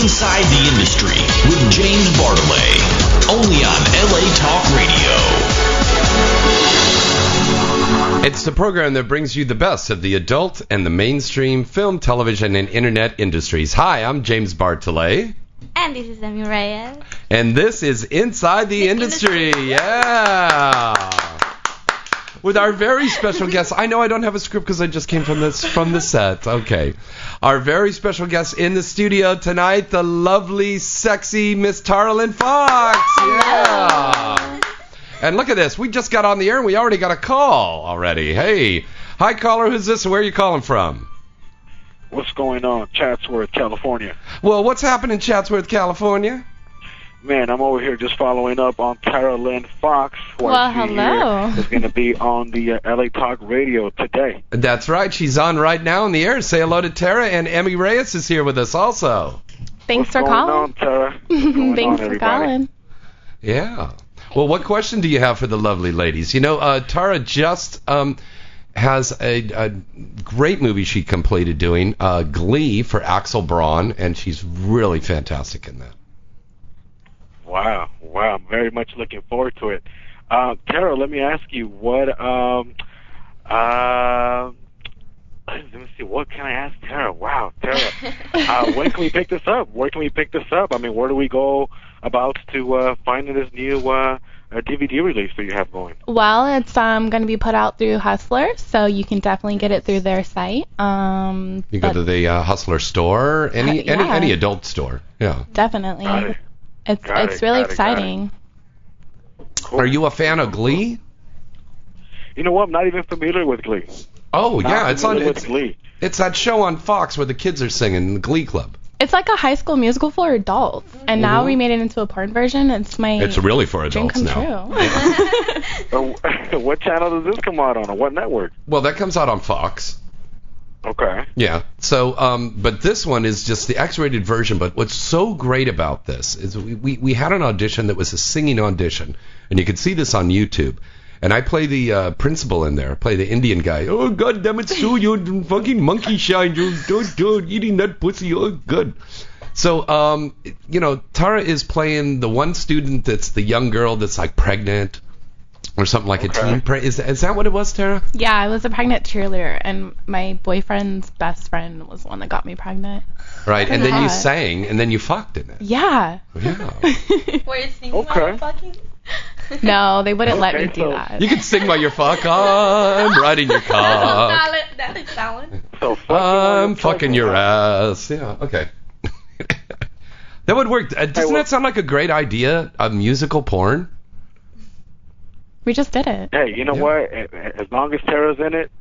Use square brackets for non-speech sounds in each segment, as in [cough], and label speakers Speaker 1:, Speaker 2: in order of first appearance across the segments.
Speaker 1: to Inside the Industry with James Bartholet, only on LA Talk Radio.
Speaker 2: It's the program that brings you the best of the adult and the mainstream film, television, and internet industries. Hi, I'm James Bartholet.
Speaker 3: And this is Emi Reyes.
Speaker 2: And this is Inside the,
Speaker 3: The
Speaker 2: industry.
Speaker 3: Industry.
Speaker 2: Yeah. With our very special guest. I know I don't have a script because I just came from this from the set. Okay. Our very special guest in the studio tonight, the lovely, sexy Miss Tara Lynn Fox. Yeah. And look at this. We just got on the air and we already got a call already. Hey. Hi caller, who's this? Where are you calling from?
Speaker 4: What's going on, Chatsworth, California?
Speaker 2: Well, what's happening in Chatsworth, California?
Speaker 4: Man, I'm over here just following up on Tara Lynn Fox. who I
Speaker 3: Well,
Speaker 4: see
Speaker 3: hello.
Speaker 4: here Is going to be on the uh, LA Talk Radio today.
Speaker 2: That's right. She's on right now in the air. Say hello to Tara, and Emmy Reyes is here with us also.
Speaker 5: Thanks
Speaker 4: What's
Speaker 5: for
Speaker 4: going
Speaker 5: calling.
Speaker 4: on, Tara? [laughs] Going
Speaker 5: Thanks
Speaker 4: on,
Speaker 5: for
Speaker 4: everybody?
Speaker 5: calling.
Speaker 2: Yeah. Well, what question do you have for the lovely ladies? You know, uh, Tara just um, has a, a great movie she completed doing, uh, Glee for Axel Braun, and she's really fantastic in that.
Speaker 4: Wow, wow! I'm very much looking forward to it. Uh, Tara, let me ask you what. Um, uh, let me see. What can I ask Tara? Wow, Tara. [laughs] uh, when can we pick this up? Where can we pick this up? I mean, where do we go about to uh, finding this new uh, uh, DVD release that you have going?
Speaker 5: Well, it's um going to be put out through Hustler, so you can definitely get it through their site. Um,
Speaker 2: You go to the uh, Hustler store, any
Speaker 5: Uh,
Speaker 2: any any adult store. Yeah.
Speaker 5: definitely,
Speaker 4: Got it.
Speaker 5: It's
Speaker 4: Got
Speaker 5: it's
Speaker 4: it,
Speaker 5: really
Speaker 4: got it, it.
Speaker 5: exciting.
Speaker 4: Cool.
Speaker 2: Are you a fan of Glee?
Speaker 4: You know what? I'm not even familiar with Glee.
Speaker 2: Oh
Speaker 4: Not
Speaker 2: yeah, it's on. It's,
Speaker 4: Glee.
Speaker 2: it's that show on Fox where the kids are singing the Glee Club.
Speaker 5: It's like a high school musical for adults, and now
Speaker 2: Mhm.
Speaker 5: we made it into a porn version. It's my
Speaker 2: It's really for adults
Speaker 5: come
Speaker 2: now.
Speaker 5: true. [laughs] [laughs] [laughs]
Speaker 4: What channel does this come out on? Or what network?
Speaker 2: Well, that comes out on Fox.
Speaker 4: Okay.
Speaker 2: Yeah. So, um, but this one is just the X-rated version. But what's so great about this is we, we, we had an audition that was a singing audition, and you can see this on YouTube. And I play the uh, principal in there, play the Indian guy. Oh God damn it, Sue, you fucking monkey shine, you don't do eating that pussy. Oh good. So, um, you know, Tara is playing the one student that's the young girl that's like pregnant or something like
Speaker 4: Okay.
Speaker 2: a teen. Pre- is is that what it was, Tara?
Speaker 5: yeah, I was a pregnant cheerleader, and my boyfriend's best friend was the one that got me pregnant.
Speaker 2: Right. And then you sang, and then you fucked in it.
Speaker 5: Yeah.
Speaker 2: Yeah. [laughs]
Speaker 3: Were you singing
Speaker 4: Okay.
Speaker 3: while fucking?
Speaker 5: no, they wouldn't let me
Speaker 4: Okay,
Speaker 5: do
Speaker 4: so-
Speaker 5: that.
Speaker 2: You can sing while you're fuck. I'm [laughs] riding your cock.
Speaker 3: that, that is that one.
Speaker 4: So fucking
Speaker 2: I'm fucking your ass. Yeah. Okay. [laughs] that would work. Uh, doesn't
Speaker 4: well-
Speaker 2: that sound like a great idea? A musical porn?
Speaker 5: We just did it.
Speaker 4: Hey, you know
Speaker 2: Yeah.
Speaker 4: what? As long as Tara's in it,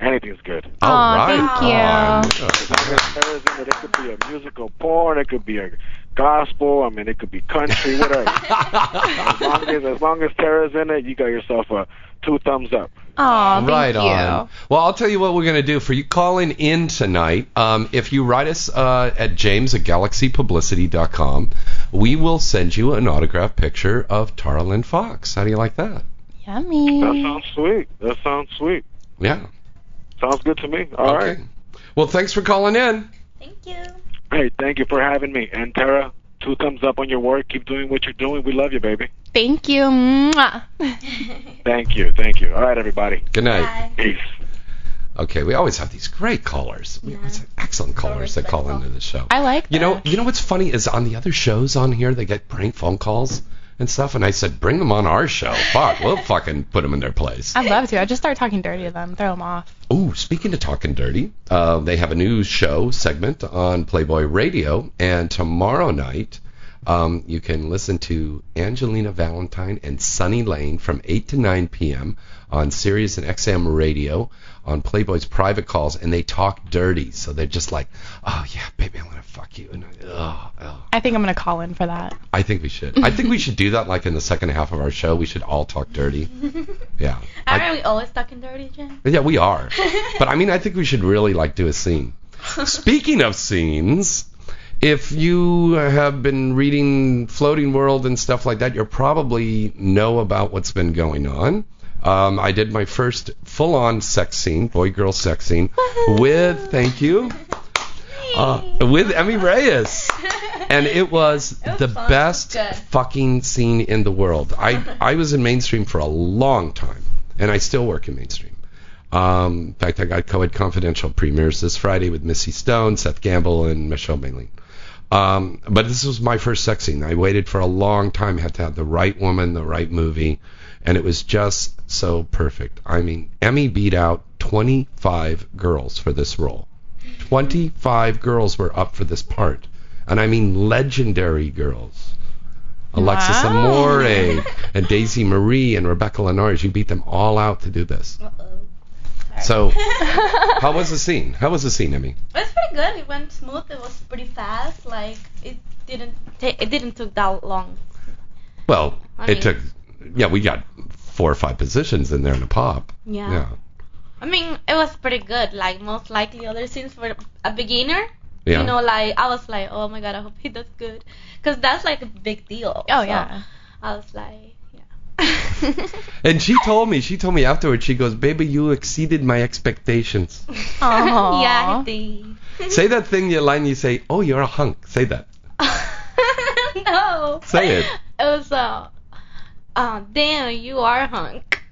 Speaker 4: anything's good.
Speaker 2: All
Speaker 5: Aw,
Speaker 2: right.
Speaker 5: thank you.
Speaker 2: on.
Speaker 4: As long as Tara's in it, it could be a musical porn, it could be a gospel, I mean, it could be country, whatever. [laughs] as long as as long as Tara's in it, you got yourself a two thumbs up.
Speaker 5: Oh, thank
Speaker 2: right
Speaker 5: you.
Speaker 2: on. Well, I'll tell you what we're going to do for you calling in tonight. Um, if you write us uh, at james at galaxypublicity.com, we will send you an autographed picture of Tara Lynn Fox. How do you like that?
Speaker 5: Yummy.
Speaker 4: That sounds sweet. That sounds sweet.
Speaker 2: Yeah.
Speaker 4: Sounds good to me. All right.
Speaker 2: okay. Well, thanks for calling in.
Speaker 3: Thank you.
Speaker 4: Hey, thank you for having me. And Tara, two thumbs up on your work. Keep doing what you're doing. We love you, baby.
Speaker 5: Thank you. Mwah. [laughs]
Speaker 4: Thank you. Thank you. All right, everybody.
Speaker 2: Good night.
Speaker 3: Bye.
Speaker 4: Peace.
Speaker 2: Okay, we always have these great callers. We always have excellent callers that call into the show.
Speaker 5: I like
Speaker 2: You know, you know what's funny is on the other shows on here they get prank phone calls and stuff, and I said bring them on our show. Fuck, we'll [laughs] fucking put them in their place.
Speaker 5: I'd love to. I'd just start talking dirty to them, throw them off.
Speaker 2: Ooh, speaking of talking dirty, uh, they have a new show segment on Playboy Radio, and tomorrow night um, you can listen to Angelina Valentine and Sunny Lane from 8 to 9 p.m. on Sirius and XM Radio on Playboy's private calls, and they talk dirty. So they're just like, oh, yeah, baby, I'm going to fuck you. And, oh, oh.
Speaker 5: I think I'm gonna call in for that.
Speaker 2: I think we should. I think we should do that like in the second half of our show. We should all talk dirty. [laughs] Yeah. I-
Speaker 3: Aren't we always talking dirty, Jen?
Speaker 2: yeah, we are. [laughs] But I mean, I think we should really like do a scene. Speaking of scenes, if you have been reading Floating World and stuff like that, you probably know about what's been going on. Um, I did my first full-on sex scene, boy-girl sex scene, with thank you, uh, with Emmy Reyes. and it was
Speaker 3: It was
Speaker 2: the
Speaker 3: fun.
Speaker 2: best
Speaker 3: Good.
Speaker 2: fucking scene in the world. I [laughs] I was in mainstream for a long time, and I still work in mainstream. Um, in fact, I got Coed Confidential premieres this Friday with Misty Stone, Seth Gamble, and Michelle Maylene. Um, but this was my first sex scene. I waited for a long time, had to have the right woman, the right movie, and it was just so perfect. I mean, Emmy beat out 25 girls for this role. 25 girls were up for this part. And I mean legendary girls. Alexis
Speaker 5: Wow.
Speaker 2: Amore and Daisy Marie and Rebecca Linares. You beat them all out to do this. So, [laughs] how was the scene? How was the scene, Emmy?
Speaker 3: It was pretty good. It went smooth. It was pretty fast. Like it didn't take. It didn't took that long.
Speaker 2: Well,
Speaker 3: I
Speaker 2: it
Speaker 3: mean-
Speaker 2: took, yeah, we got four or five positions in there in a pop.
Speaker 3: Yeah.
Speaker 2: Yeah.
Speaker 3: I mean, it was pretty good. Like most likely other scenes for a beginner.
Speaker 2: Yeah.
Speaker 3: You know, like I was like, oh my god, I hope he does good, because that's like a big deal.
Speaker 5: Oh
Speaker 3: So
Speaker 5: yeah.
Speaker 3: I was like, yeah. [laughs] [laughs]
Speaker 2: And she told me, she told me afterwards, she goes, baby, you exceeded my expectations.
Speaker 5: Aw. [laughs]
Speaker 3: yeah, he did.
Speaker 2: say that thing, your line you say, oh, you're a hunk. Say that.
Speaker 3: no.
Speaker 2: Say it.
Speaker 3: It was uh, uh, damn, you are a hunk.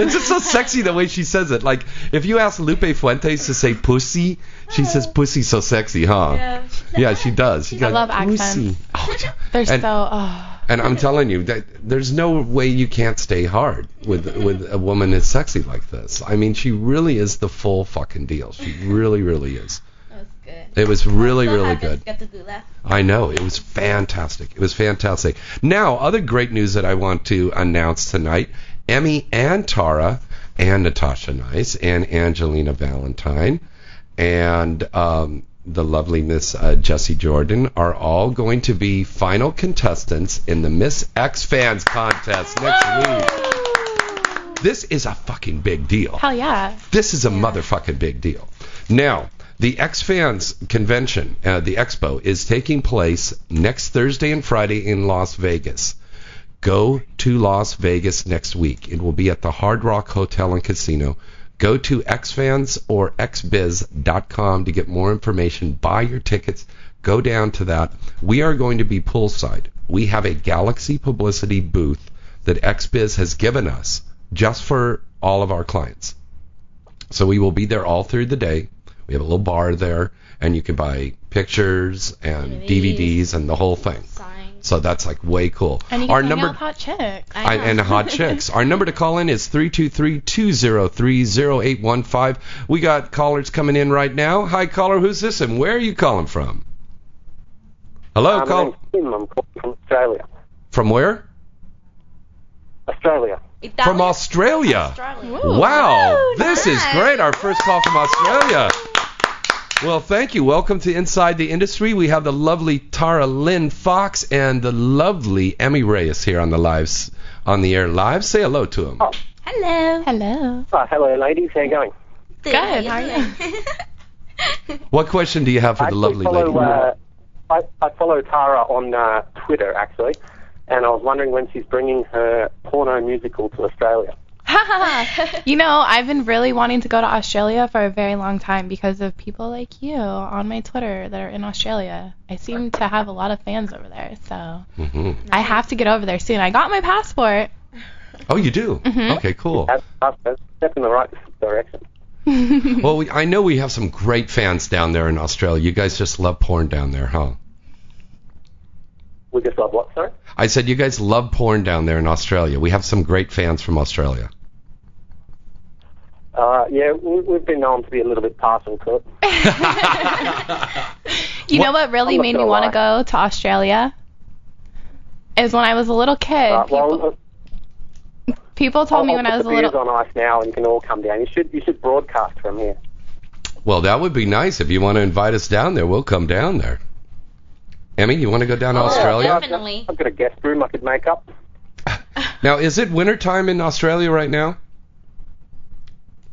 Speaker 2: It's just so sexy the way she says it. Like, if you ask Lupe Fuentes to say pussy, she says pussy so sexy, huh?
Speaker 3: yeah.
Speaker 2: Yeah, she does. She
Speaker 5: I
Speaker 2: goes,
Speaker 5: love
Speaker 2: pussy.
Speaker 5: accents.
Speaker 2: Oh, yeah.
Speaker 5: They're
Speaker 2: And-
Speaker 5: so. Oh.
Speaker 2: And I'm telling you that there's no way you can't stay hard with with a woman as sexy like this. I mean, she really is the full fucking deal. She really, really is.
Speaker 3: That was good.
Speaker 2: It was really,
Speaker 3: So
Speaker 2: really
Speaker 3: happy
Speaker 2: good.
Speaker 3: to Get to do.
Speaker 2: I know it was fantastic. It was fantastic. Now, other great news that I want to announce tonight: Emmy and Tara, and Natasha Nice, and Angelina Valentine, and um, the lovely Miss uh, Jessie Jordan are all going to be final contestants in the Miss X Fans contest next week. This is a fucking big deal.
Speaker 5: Hell yeah.
Speaker 2: This is a motherfucking big deal. Now, the X Fans convention, uh, the expo, is taking place next Thursday and Friday in Las Vegas. Go to Las Vegas next week. It will be at the Hard Rock Hotel and Casino. Go to xfans or xbiz.com to get more information. Buy your tickets. Go down to that. We are going to be poolside. We have a Galaxy publicity booth that XBiz has given us just for all of our clients. So we will be there all through the day. We have a little bar there, and you can buy pictures and
Speaker 3: DVDs.
Speaker 2: DVDs and the whole thing.
Speaker 3: Signs.
Speaker 2: So that's like way cool.
Speaker 5: And you can
Speaker 2: Our
Speaker 5: hang
Speaker 2: number
Speaker 5: out with hot chicks.
Speaker 3: I
Speaker 2: I,
Speaker 3: know.
Speaker 2: and hot chicks. [laughs] Our number to call in is 323-203-0815. We got callers coming in right now. Hi caller, who's this and where are you calling from? Hello,
Speaker 6: Um, my
Speaker 2: call
Speaker 6: name's Tim. I'm calling from Australia.
Speaker 2: from where?
Speaker 6: Australia.
Speaker 3: Italian?
Speaker 2: From Australia.
Speaker 3: Australia.
Speaker 2: Wow,
Speaker 3: Woo,
Speaker 2: this is
Speaker 3: nice.
Speaker 2: great. Our first call from Australia. Well, thank you. Welcome to Inside the Industry. We have the lovely Tara Lynn Fox and the lovely Emmy Reyes here on the lives on the air live. Say hello to them.
Speaker 6: Oh,
Speaker 3: Hello.
Speaker 5: Hello.
Speaker 6: oh, hello, ladies. How are you going?
Speaker 3: Good.
Speaker 5: Good, how are
Speaker 3: you? [laughs]
Speaker 2: What question do you have for
Speaker 6: I
Speaker 2: the lovely
Speaker 6: follow,
Speaker 2: lady?
Speaker 6: Uh, I, I follow Tara on uh, Twitter, actually, and I was wondering when she's bringing her porno musical to Australia. [laughs]
Speaker 5: you know, I've been really wanting to go to Australia for a very long time because of people like you on my Twitter that are in Australia. I seem to have a lot of fans over there, so
Speaker 2: hmm
Speaker 5: I have to get over there soon. I got my passport.
Speaker 2: Oh, you do?
Speaker 5: Mhm.
Speaker 2: Okay, cool.
Speaker 6: That's, that's that's step in the right direction. [laughs]
Speaker 2: Well, we, I know we have some great fans down there in Australia. You guys just love porn down there, huh?
Speaker 6: We just love what, sorry?
Speaker 2: I said you guys love porn down there in Australia. We have some great fans from Australia.
Speaker 6: Uh, yeah, we, we've been known to be a little bit partial to it.
Speaker 5: you know what really made me want to go to Australia? Is when I was a little kid.
Speaker 6: Uh,
Speaker 5: people,
Speaker 6: well,
Speaker 5: people told
Speaker 6: I'll,
Speaker 5: me
Speaker 6: I'll
Speaker 5: when
Speaker 6: put
Speaker 5: I was
Speaker 6: the
Speaker 5: a little.
Speaker 6: beers on ice now, and you can all come down. You should you should broadcast from here.
Speaker 2: Well, that would be nice. If you want to invite us down there, we'll come down there. Emmy, you want to go down to
Speaker 3: Oh,
Speaker 2: Australia?
Speaker 3: yeah. Definitely.
Speaker 6: I've got a guest room I could make up. [laughs]
Speaker 2: Now, is it wintertime in Australia right now?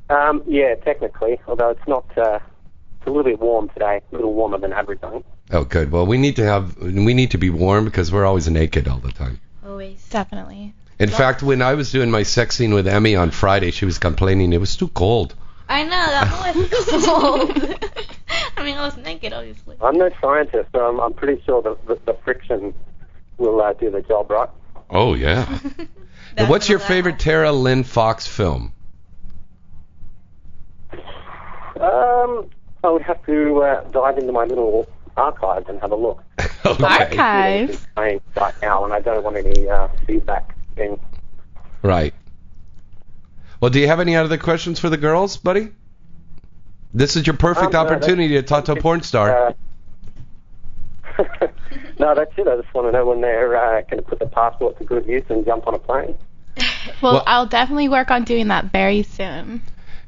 Speaker 6: Um, yeah, technically, although it's not. Uh, it's a little bit warm today, a little warmer than average, I think.
Speaker 2: Oh, good. Well, we need to have we need to be warm because we're always naked all the time.
Speaker 3: Always.
Speaker 5: Definitely.
Speaker 2: In fact, when I was doing my sex scene with Emmy on Friday, she was complaining it was too cold.
Speaker 3: I know that was [laughs] cold. [laughs] I mean, I was naked, obviously.
Speaker 6: I'm no scientist, so I'm, I'm pretty sure the, the, the friction will uh, do the job right.
Speaker 2: Oh yeah. [laughs] What's your favorite Tara Lynn Fox film?
Speaker 6: Um, I would have to uh, dive into my little archives and have a look. [laughs]
Speaker 2: okay.
Speaker 5: Archives.
Speaker 6: Playing right now, and I don't want any uh, feedback thing.
Speaker 2: Right. Well, do you have any other questions for the girls, buddy? This is your perfect
Speaker 6: Um, no,
Speaker 2: opportunity to talk to a porn star.
Speaker 6: Uh, [laughs] no, that's it. I just want to know when they're uh, going to put the passport to good use and jump on a plane.
Speaker 5: Well,
Speaker 2: Well-
Speaker 5: I'll definitely work on doing that very soon.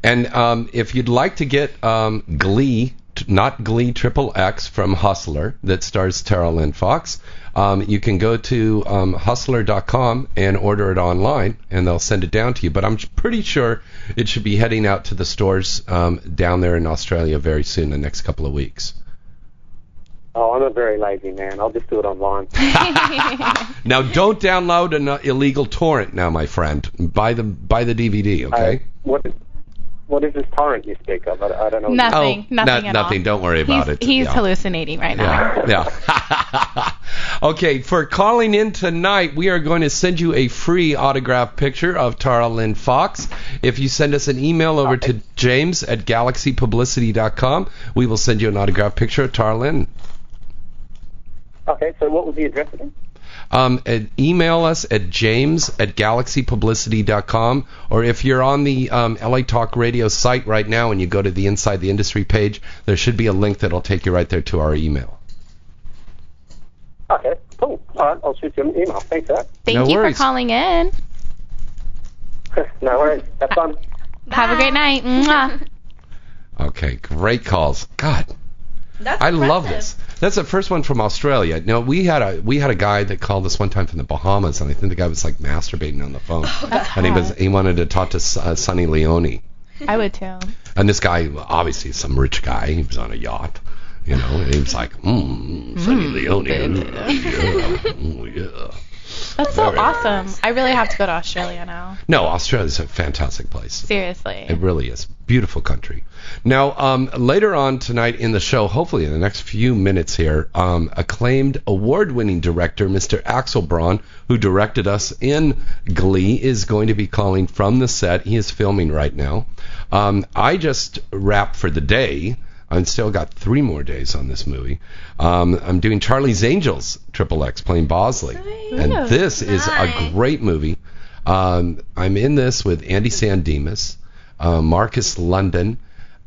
Speaker 2: And um, if you'd like to get um, Glee, not Glee Triple X from Hustler that stars Tara Lynn Fox, um, you can go to um, hustler.com and order it online, and they'll send it down to you. But I'm pretty sure it should be heading out to the stores um, down there in Australia very soon, the next couple of weeks.
Speaker 6: Oh, I'm a very lazy man. I'll just do it online. [laughs] [laughs]
Speaker 2: Now, don't download an uh, illegal torrent, now, my friend. Buy the buy the DVD, okay?
Speaker 6: Uh, what, what is this torrent you speak of? I, I don't know.
Speaker 5: Nothing.
Speaker 2: oh,
Speaker 5: nothing
Speaker 2: no-
Speaker 5: at
Speaker 2: nothing.
Speaker 5: all.
Speaker 2: Don't worry about
Speaker 5: he's,
Speaker 2: it.
Speaker 5: He's
Speaker 2: Yeah.
Speaker 5: hallucinating right now.
Speaker 2: Yeah. yeah. [laughs] okay, for calling in tonight, we are going to send you a free autograph picture of Tara Lynn Fox. If you send us an email over to james at galaxypublicity.com, we will send you an autograph picture of Tara Lynn.
Speaker 6: Okay, so what was the address again?
Speaker 2: Um, and email us at james at galaxypublicity.com, or if you're on the um, LA Talk Radio site right now and you go to the Inside the Industry page, there should be a link that'll take you right there to our email.
Speaker 6: Okay, cool. All right, I'll shoot you an email. Thanks for that.
Speaker 5: Thank
Speaker 2: No
Speaker 5: you
Speaker 2: worries.
Speaker 5: for calling in. [laughs]
Speaker 6: no worries. Have fun.
Speaker 5: Have a great night. [laughs]
Speaker 2: Okay, great calls. God,
Speaker 3: That's
Speaker 2: I love this. That's the first one from Australia. Now we had a we had a guy that called us one time from the Bahamas, and I think the guy was like masturbating on the phone,
Speaker 5: That's
Speaker 2: and he was he wanted to talk to uh, Sunny Leone,
Speaker 5: I would too.
Speaker 2: and this guy obviously some rich guy. He was on a yacht, you know, and he was like, mm, Sunny Leone, ooh, yeah, ooh, yeah.
Speaker 5: That's so
Speaker 2: Very
Speaker 5: awesome. I really have to go to Australia now.
Speaker 2: No, Australia's a fantastic place.
Speaker 5: Seriously.
Speaker 2: It really is. Beautiful country. Now, um, later on tonight in the show, hopefully in the next few minutes here, um, acclaimed award winning director Mr. Axel Braun, who directed us in Glee, is going to be calling from the set. He is filming right now. Um, I just wrapped for the day. I've still got three more days on this movie. Um, I'm doing Charlie's Angels, Triple X, playing Bosley. And this is a great movie. Um, I'm in this with Andy San Dimas, uh, Marcus London.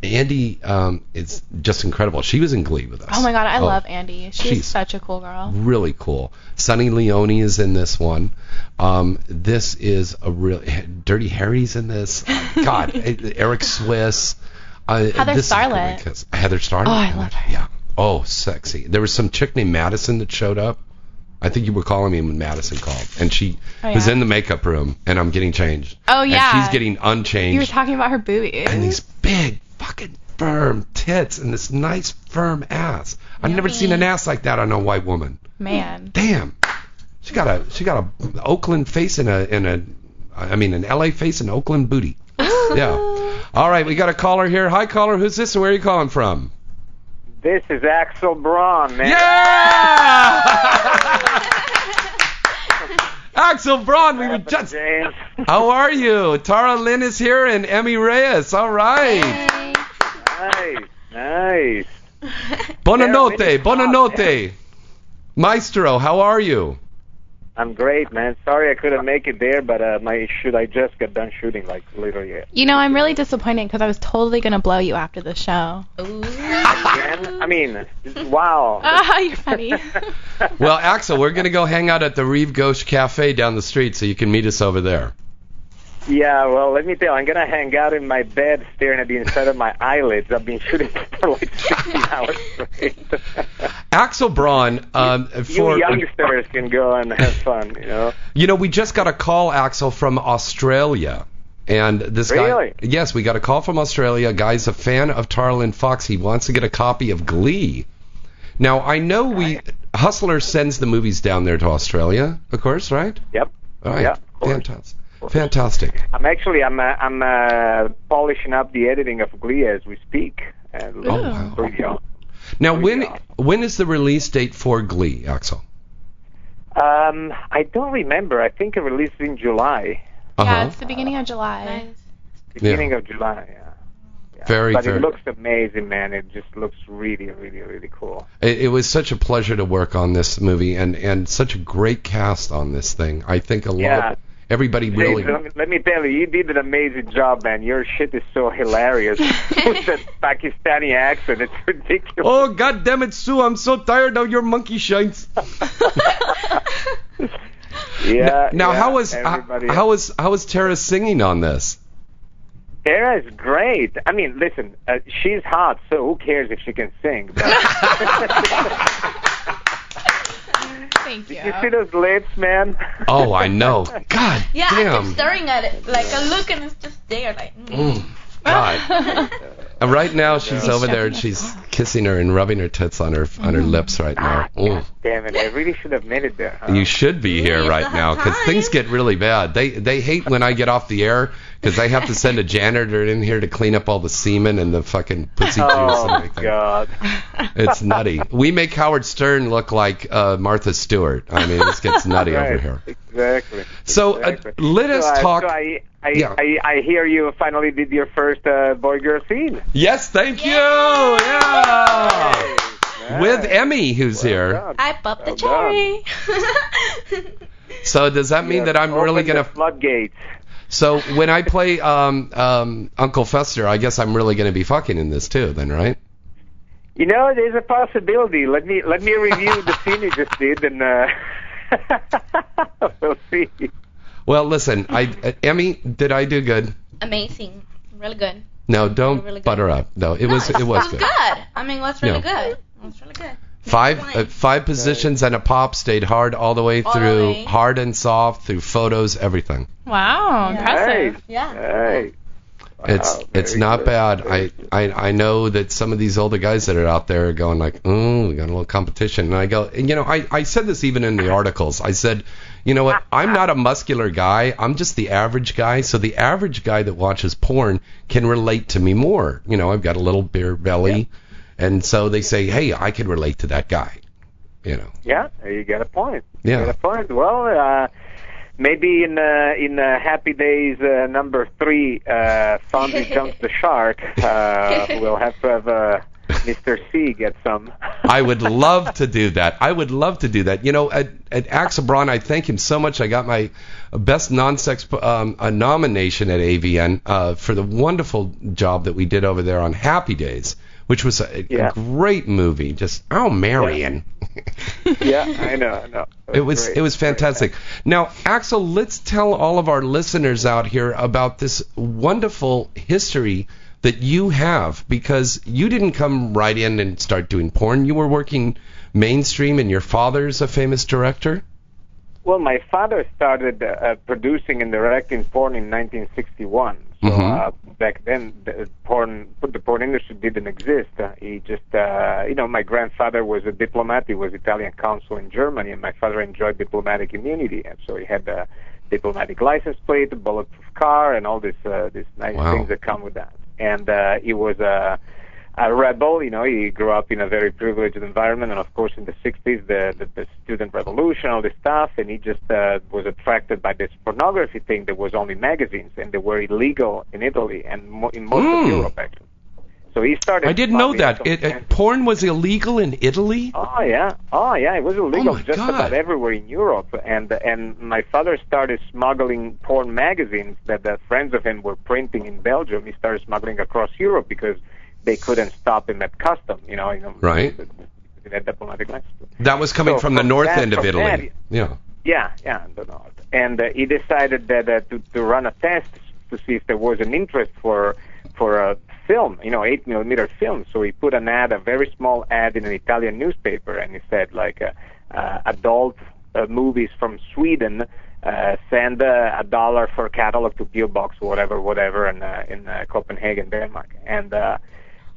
Speaker 2: Andy um, is just incredible. She was in Glee with us.
Speaker 5: Oh my god, I
Speaker 2: Oh,
Speaker 5: love Andy. She's,
Speaker 2: she's-
Speaker 5: such a cool girl.
Speaker 2: Really cool. Sunny Leone is in this one. Um, this is a real Dirty Harry's in this. [laughs] God, Eric Swiss. Uh,
Speaker 5: Heather
Speaker 2: this is a great
Speaker 5: Starlet.
Speaker 2: Heather Starlet.
Speaker 5: Oh, I love her.
Speaker 2: Yeah. Oh, sexy. There was some chick named Madison that showed up. I think you were calling me when Madison called, and she
Speaker 5: Oh,
Speaker 2: was in the makeup room, and I'm getting changed.
Speaker 5: Oh,
Speaker 2: And
Speaker 5: yeah.
Speaker 2: she's getting unchanged.
Speaker 5: You were talking about her boobies.
Speaker 2: and these big fucking firm tits and this nice firm ass. I've never seen an ass like that on a white woman.
Speaker 5: Man.
Speaker 2: Damn. She got a she got a Oakland face and a and a I mean an LA face and Oakland booty. [laughs] Yeah. All right, we got a caller here. Hi caller, who's this where are you calling from?
Speaker 7: This is Axel Braun, man.
Speaker 2: Yeah! [laughs] Axel Braun, we were just
Speaker 7: James.
Speaker 2: How are you? Tara Lynn is here and Emmy Reyes. All right.
Speaker 7: Nice, nice.
Speaker 2: Buonanotte, buonanotte. Maestro, how are you?
Speaker 7: I'm great, man. Sorry I couldn't make it there, but uh, my shoot I just got done shooting like literally.
Speaker 5: You know, I'm really disappointed because I was totally going to blow you after the show.
Speaker 3: Ooh.
Speaker 7: Again? I mean, wow. [laughs]
Speaker 5: Ah, you're funny. [laughs]
Speaker 2: Well, Axel, we're going to go hang out at the Reeve Ghost Cafe down the street so you can meet us over there.
Speaker 7: Yeah, well, let me tell you, I'm gonna hang out in my bed staring at the inside of my eyelids. I've been shooting [laughs] for like 16 [laughs] hours straight. [laughs]
Speaker 2: Axel Braun, um, for
Speaker 7: you youngsters can go and have fun, you know.
Speaker 2: you know, we just got a call, Axel, from Australia. And this
Speaker 7: Really?
Speaker 2: guy, yes, we got a call from Australia. A guy's a fan of Tara Lynn Fox. He wants to get a copy of Glee. Now, I know we Hustler sends the movies down there to Australia, of course, right?
Speaker 7: Yep.
Speaker 2: All right,
Speaker 7: Yeah,
Speaker 2: fantastic, fantastic.
Speaker 7: I'm actually I'm uh, I'm uh, polishing up the editing of Glee as we speak. And
Speaker 2: Oh, wow.
Speaker 7: for.
Speaker 2: Now,
Speaker 7: Really
Speaker 2: when
Speaker 7: awesome.
Speaker 2: when is the release date for Glee, Axel?
Speaker 7: Um, I don't remember. I think it released in July,
Speaker 2: Uh
Speaker 5: Yeah,
Speaker 2: huh.
Speaker 5: it's the beginning of July.
Speaker 3: Nice.
Speaker 7: beginning of July. Yeah. Yeah.
Speaker 2: Very,
Speaker 7: but
Speaker 2: very-
Speaker 7: it looks amazing, man. It just looks really, really, really cool.
Speaker 2: It, it was such a pleasure to work on this movie, and and such a great cast on this thing. I think a lot.
Speaker 7: Yeah.
Speaker 2: Of, everybody really.
Speaker 7: Dave, let, me, tell you, you did an amazing job, man. Your shit is so hilarious [laughs] with that Pakistani accent. It's ridiculous.
Speaker 2: Oh God damn it, Sue! I'm so tired of your monkey shines. [laughs]
Speaker 7: yeah.
Speaker 2: now,
Speaker 7: yeah,
Speaker 2: how was
Speaker 7: everybody
Speaker 2: how, how was how was Tara singing on this?
Speaker 7: Tara is great. I mean, listen, uh, she's hot, so who cares if she can sing? But [laughs]
Speaker 5: Thank you.
Speaker 7: you see those lips, man?
Speaker 2: Oh, I know. God
Speaker 3: Yeah, I
Speaker 2: damn.
Speaker 3: keep staring at it. Like I look and it's just there. Like. Mm.
Speaker 2: Mm, God. [laughs] And right now she's over there and she's kissing her and rubbing her tits on her on her lips right now.
Speaker 7: Ah,
Speaker 2: Mm.
Speaker 7: Damn it! I really should have made it there. Huh?
Speaker 2: You should be here right now because things get really bad. They they hate when I get off the air because they have to send a janitor in here to clean up all the semen and the fucking pussy juice and
Speaker 7: Oh
Speaker 2: everything.
Speaker 7: God!
Speaker 2: It's nutty. We make Howard Stern look like uh, Martha Stewart. I mean, this gets nutty [laughs] over here.
Speaker 7: Exactly.
Speaker 2: So uh, let us
Speaker 7: So I-
Speaker 2: talk.
Speaker 7: So I, I,
Speaker 2: Yeah.
Speaker 7: I, I hear you finally did your first uh, boy-girl scene.
Speaker 2: yes, thank you.
Speaker 3: Yeah.
Speaker 2: Yeah.
Speaker 7: Nice.
Speaker 2: With Emmy, who's
Speaker 7: Well
Speaker 2: here.
Speaker 7: done.
Speaker 3: I popped the cherry.
Speaker 2: So does that mean
Speaker 7: You
Speaker 2: that I'm really gonna?
Speaker 7: the floodgates.
Speaker 2: So when I play um, um, Uncle Fester, I guess I'm really gonna be fucking in this too, then, right?
Speaker 7: You know, there's a possibility. Let me let me review the scene you just did, and uh, [laughs] we'll see.
Speaker 2: Well, listen, I uh, Emmy, did I do good?
Speaker 3: Amazing. Really good.
Speaker 2: No, don't
Speaker 3: Really good.
Speaker 2: butter up. No, it
Speaker 3: No,
Speaker 2: was it was
Speaker 3: it's
Speaker 2: good.
Speaker 3: good. I mean, it was really
Speaker 2: Yeah.
Speaker 3: good. It was really good.
Speaker 2: Five uh, five positions and a pop stayed hard all the way
Speaker 3: All the
Speaker 2: through,
Speaker 3: way.
Speaker 2: hard and soft through photos, everything.
Speaker 5: Wow,
Speaker 3: Yeah.
Speaker 5: impressive.
Speaker 7: Hey,
Speaker 3: Yeah.
Speaker 7: hey.
Speaker 2: It's
Speaker 7: Wow,
Speaker 2: it's not
Speaker 7: good,
Speaker 2: bad. I. I I know that some of these older guys that are out there are going like, oh, we got a little competition. And I go, and you know, I I said this even in the articles. I said, you know what? I'm not a muscular guy. I'm just the average guy. So the average guy that watches porn can relate to me more. You know, I've got a little beer belly, and so they say, hey, I can relate to that guy. You know.
Speaker 7: Yeah, you got a point.
Speaker 2: Yeah.
Speaker 7: You got a point. Well, uh, maybe in uh, in uh, Happy Days uh, number three, uh, Fonzie [laughs] jumps the shark. Uh, [laughs] we'll have to have uh, Mr. C get some.
Speaker 2: I would [laughs] love to do that. I would love to do that. You know, at, at Axel Braun, I thank him so much. I got my best non-sex um, uh, nomination at AVN uh, for the wonderful job that we did over there on Happy Days, which was a,
Speaker 7: Yeah.
Speaker 2: a great movie. Just oh, Marion.
Speaker 7: yeah, I know, I know. [laughs]
Speaker 2: It was
Speaker 7: great.
Speaker 2: it was fantastic. Now, Axel, let's tell all of our listeners out here about this wonderful history that you have because you didn't come right in and start doing porn. You were working mainstream, and your father's a famous director.
Speaker 7: Well, my father started uh, producing and directing porn in 1961. So
Speaker 2: Mhm.
Speaker 7: uh, back then, the porn, the porn industry didn't exist. Uh, he just, uh, you know, my grandfather was a diplomat. He was Italian consul in Germany, and my father enjoyed diplomatic immunity, and so he had a diplomatic license plate, a bulletproof car, and all these uh, these nice
Speaker 2: Wow.
Speaker 7: things that come with that. And uh, he was a a rebel. You know, he grew up in a very privileged environment, and of course, in the '60s, the the, the student revolution, all this stuff, and he just uh, was attracted by this pornography thing that was only magazines, and they were illegal in Italy and mo- in most
Speaker 2: Mm.
Speaker 7: of Europe, actually. So he started.
Speaker 2: I didn't know that. It, it, porn was illegal in Italy.
Speaker 7: Oh yeah, oh yeah, it was illegal
Speaker 2: Oh,
Speaker 7: just
Speaker 2: God.
Speaker 7: about everywhere in Europe, and and my father started smuggling porn magazines that the friends of him were printing in Belgium. He started smuggling across Europe because they couldn't stop him at custom, you know. You know
Speaker 2: Right.
Speaker 7: Diplomatic license.
Speaker 2: That was coming
Speaker 7: So
Speaker 2: from the north
Speaker 7: that-
Speaker 2: end of Italy. Yeah.
Speaker 7: Yeah, yeah, in the north. And uh, he decided that uh, to to run a test to see if there was an interest for for a film, you know, eight millimeter film. So he put an ad, a very small ad, in an Italian newspaper, and he said like, uh, uh, adult uh, movies from Sweden. Uh, send uh, a dollar for catalog to PO box, whatever, whatever, in uh, in uh, Copenhagen, Denmark, and uh,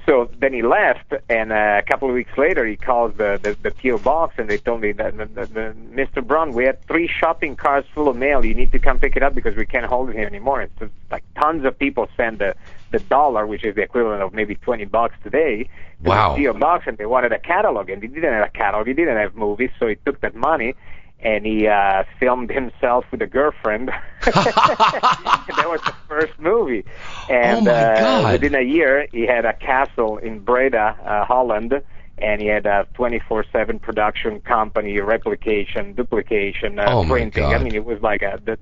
Speaker 7: So then he left, and uh, a couple of weeks later, he calls the the, the PO box, and they told me that the, the, the, Mr. Braun, we had three shopping carts full of mail. You need to come pick it up because we can't hold it here anymore. It's just like tons of people send the the dollar, which is the equivalent of maybe twenty bucks today, to
Speaker 2: Wow.
Speaker 7: the PO box, and they wanted a catalog, and he didn't have a catalog. He didn't have movies, so he took that money. And he uh, filmed himself with a girlfriend. [laughs] [laughs] that was the first movie. And
Speaker 2: Oh,
Speaker 7: uh, within a year, he had a castle in Breda, uh, Holland, and he had a 24/7 production company, replication, duplication, uh,
Speaker 2: Oh,
Speaker 7: printing. I mean, it was like a that,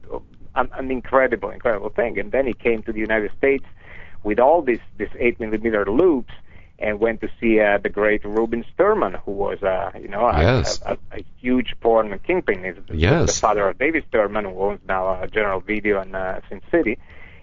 Speaker 7: an, an incredible, incredible thing. And then he came to the United States with all these these eight millimeter loops. And went to see uh, the great Reuben Sturman, who was, uh, you know, a,
Speaker 2: Yes.
Speaker 7: a, a, a huge porn kingpin. He's the-
Speaker 2: Yes.
Speaker 7: the father of David Sturman, who owns now uh, General Video in uh, Sin City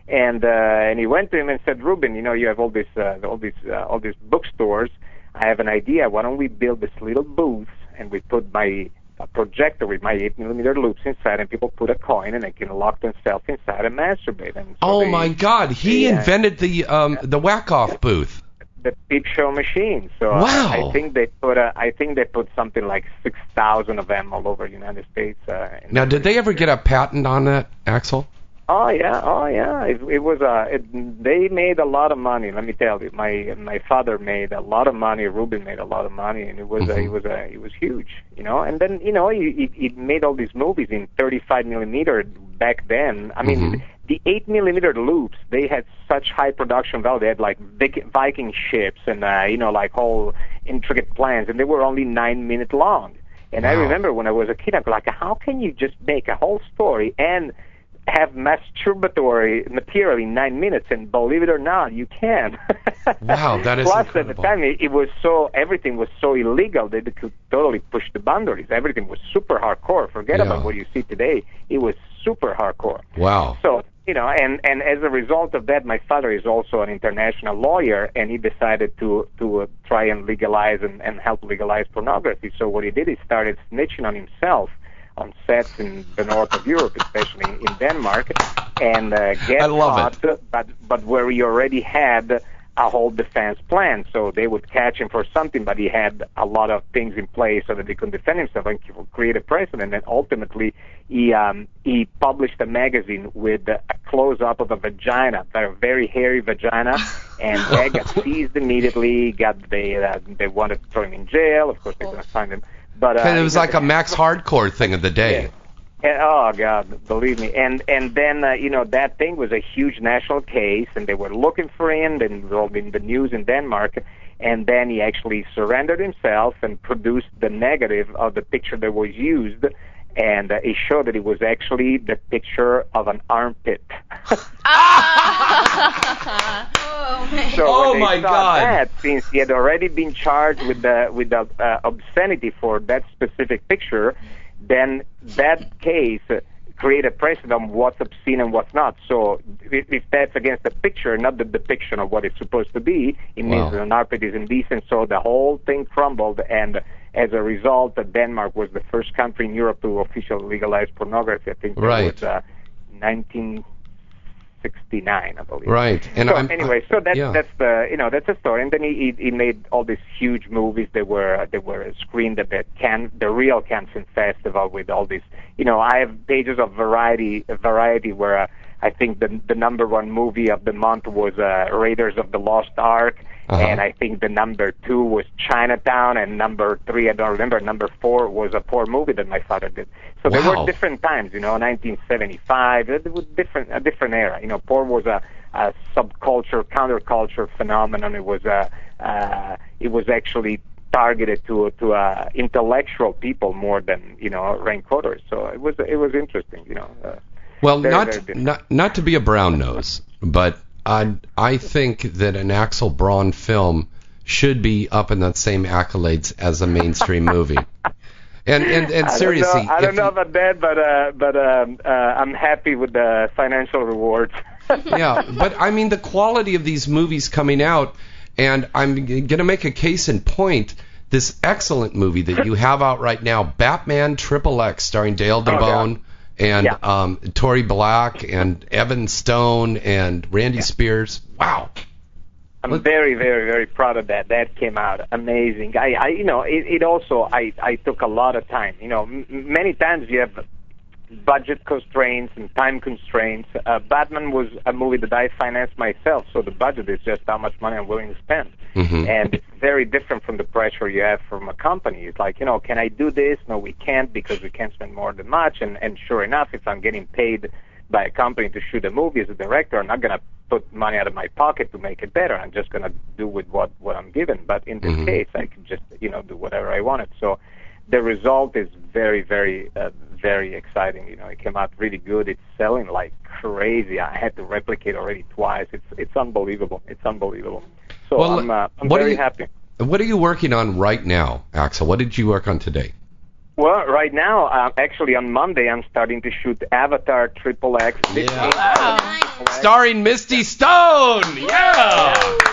Speaker 7: and uh, and he went to him and said, Ruben, you know, you have all these uh, all these uh, all these bookstores. I have an idea. Why don't we build this little booth and we put my a projector with my eight millimeter loops inside, and people put a coin and they can lock themselves inside and masturbate. And so
Speaker 2: Oh
Speaker 7: they-
Speaker 2: my God! He
Speaker 7: uh,
Speaker 2: invented the um the whack off booth.
Speaker 7: The peep show machine. So uh,
Speaker 2: Wow.
Speaker 7: I think they put uh, I think they put something like six thousand of them all over the United States. Uh,
Speaker 2: Now, did they ever get a patent on that, Axel?
Speaker 7: Oh yeah, oh yeah. It, it was uh, it, they made a lot of money. Let me tell you, my my father made a lot of money. Reuben made a lot of money, and it was uh,
Speaker 2: Mhm.
Speaker 7: it was uh, it was huge, you know. And then you know he, he made all these movies in 35 millimeter back then. I mean,
Speaker 2: Mhm.
Speaker 7: The 8 millimeter loops they had such high production value. They had like Viking ships and uh, you know like whole intricate plans, and they were only nine minute long. And I remember when I was a kid, I'm like, how can you just make a whole story and have masturbatory material in nine minutes? And believe it or not, you can. [laughs]
Speaker 2: Wow, that is
Speaker 7: Plus,
Speaker 2: incredible.
Speaker 7: at the time, it, it was so everything was so illegal that they could totally push the boundaries. Everything was super hardcore. Forget
Speaker 2: Yeah.
Speaker 7: about what you see today. It was super hardcore.
Speaker 2: Wow.
Speaker 7: So you know, and and as a result of that, my father is also an international lawyer, and he decided to to uh, try and legalize and, and help legalize pornography. So what he did, he started snitching on himself on sets in the north of Europe, especially in Denmark, and uh, get
Speaker 2: I love it.
Speaker 7: but but where he already had a whole defense plan. So they would catch him for something, but he had a lot of things in place so that he could defend himself and create a precedent. And ultimately, he um, he published a magazine with a close up of a vagina, a very hairy vagina, [laughs] and that got seized immediately. Got they uh, they wanted to throw him in jail. Of course, they couldn't find him. But uh,
Speaker 2: And it was like a Max Hardcore thing of the day.
Speaker 7: And, oh God, believe me. And and then uh, you know that thing was a huge national case, and they were looking for him. And it was all in the news in Denmark. And then he actually surrendered himself and produced the negative of the picture that was used. And uh, it showed that it was actually the picture of an armpit.
Speaker 3: oh [laughs] man. [laughs]
Speaker 7: So
Speaker 2: Oh,
Speaker 7: when they
Speaker 2: my
Speaker 7: saw
Speaker 2: God.
Speaker 7: That, since he had already been charged with the with the uh, obscenity for that specific picture, then that case created a precedent on what's obscene and what's not. So if, if that's against the picture, not the depiction of what it's supposed to be, it means
Speaker 2: Wow.
Speaker 7: that an armpit is indecent. So the whole thing crumbled, and as a result, Denmark was the first country in Europe to officially legalize pornography. I think that
Speaker 2: Right.
Speaker 7: was uh, 1969, I believe.
Speaker 2: Right. And
Speaker 7: so
Speaker 2: I'm,
Speaker 7: anyway, so that's
Speaker 2: yeah.
Speaker 7: that's the you know that's the story. And then he he, he made all these huge movies They were they were screened at the can the real Cannes Film Festival with all these you know I have pages of variety variety where uh, I think the the number one movie of the month was uh, Raiders of the Lost Ark.
Speaker 2: Uh-huh.
Speaker 7: And I think the number two was Chinatown, and number three, I don't remember. Number four was a poor movie that my father did. So there were different times, you know, 1975. It was different, a different era. You know, poor was a, a subculture, counterculture phenomenon. It was a, uh, it was actually targeted to to uh, intellectual people more than you know rank raincoaters. So it was it was interesting, you know. Uh,
Speaker 2: Well,
Speaker 7: Very,
Speaker 2: not
Speaker 7: very
Speaker 2: not not to be a brown nose, but I I think that an Axel Braun film should be up in that same accolades as a mainstream [laughs] movie. And and and
Speaker 7: I don't
Speaker 2: seriously,
Speaker 7: know, I don't know about that, but uh, but um, uh, I'm happy with the financial rewards. [laughs]
Speaker 2: yeah, but I mean the quality of these movies coming out, and I'm gonna make a case in point. This excellent movie that you have out right now, Batman Triple X, starring Dale
Speaker 7: yeah.
Speaker 2: DaBone and
Speaker 7: Yeah.
Speaker 2: um, Tori Black and Evan Stone and Randy Spears. Wow.
Speaker 7: I'm
Speaker 2: Look-
Speaker 7: very, very, very proud of that. That came out amazing. I, I you know, it, it also, I, I took a lot of time. You know, m- many times you have budget constraints and time constraints. Uh, Batman was a movie that I financed myself, so the budget is just how much money I'm willing to spend.
Speaker 2: Mhm.
Speaker 7: And it's very different from the pressure you have from a company. It's like, you know, can I do this? No, we can't because we can't spend more than much. And, and sure enough, if I'm getting paid by a company to shoot a movie as a director, I'm not going to put money out of my pocket to make it better. I'm just going to do with what, what I'm given. But in this
Speaker 2: Mhm.
Speaker 7: case, I can just, you know, do whatever I wanted. So the result is very, very, uh, very exciting. You know, it came out really good. It's selling like crazy. I had to replicate already twice. It's it's unbelievable. It's unbelievable. So
Speaker 2: Well,
Speaker 7: I'm uh, I'm
Speaker 2: what are
Speaker 7: very
Speaker 2: you-
Speaker 7: happy.
Speaker 2: What are you working on right now, Axel? What did you work on today?
Speaker 7: Well, right now, uh, actually on Monday, I'm starting to shoot Avatar Triple X.
Speaker 2: Yeah.
Speaker 5: Wow.
Speaker 2: Starring Misty Stone. Yeah.
Speaker 7: Misty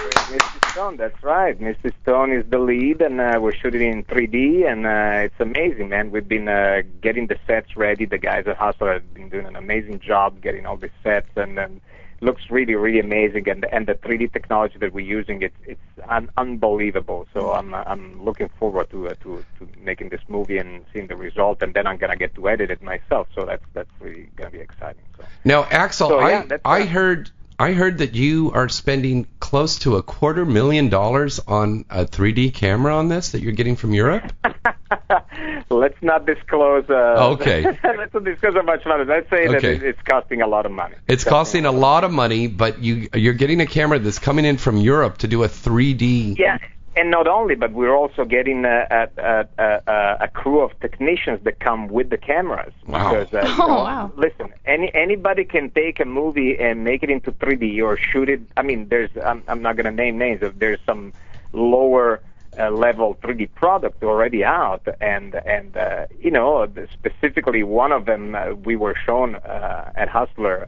Speaker 7: Stone, that's right. Misty Stone is the lead, and uh, we're shooting in 3D, and uh, it's amazing, man. We've been uh, getting the sets ready. The guys at Hustler have been doing an amazing job getting all the sets, and um, looks really, really amazing. And and the 3D technology that we're using, it's it's un- unbelievable. So I'm I'm looking forward to, uh, to to making this movie and seeing the result, and then I'm gonna get to edit it myself. So that's that's really gonna be exciting. So.
Speaker 2: Now, Axel,
Speaker 7: So, yeah,
Speaker 2: I I heard I heard that you are spending close to a quarter million dollars on a 3D camera on this that you're getting from Europe. [laughs]
Speaker 7: Let's not disclose. Uh, [laughs]
Speaker 2: Okay.
Speaker 7: let's not disclose how much money. Let's say that
Speaker 2: Okay.
Speaker 7: it, it's costing a lot of money.
Speaker 2: It's costing a lot of money, but you you're getting a camera that's coming in from Europe to do a 3D.
Speaker 7: Yeah, and not only, but we're also getting a, a, a, a, a crew of technicians that come with the cameras.
Speaker 2: Wow.
Speaker 7: Because, uh, [laughs] you
Speaker 5: Oh,
Speaker 7: know,
Speaker 5: wow.
Speaker 7: Listen, any anybody can take a movie and make it into 3D or shoot it. I mean, there's I'm, I'm not going to name names. There's some lower uh, level 3D product already out, and and uh, you know specifically one of them uh, we were shown uh, at Hustler.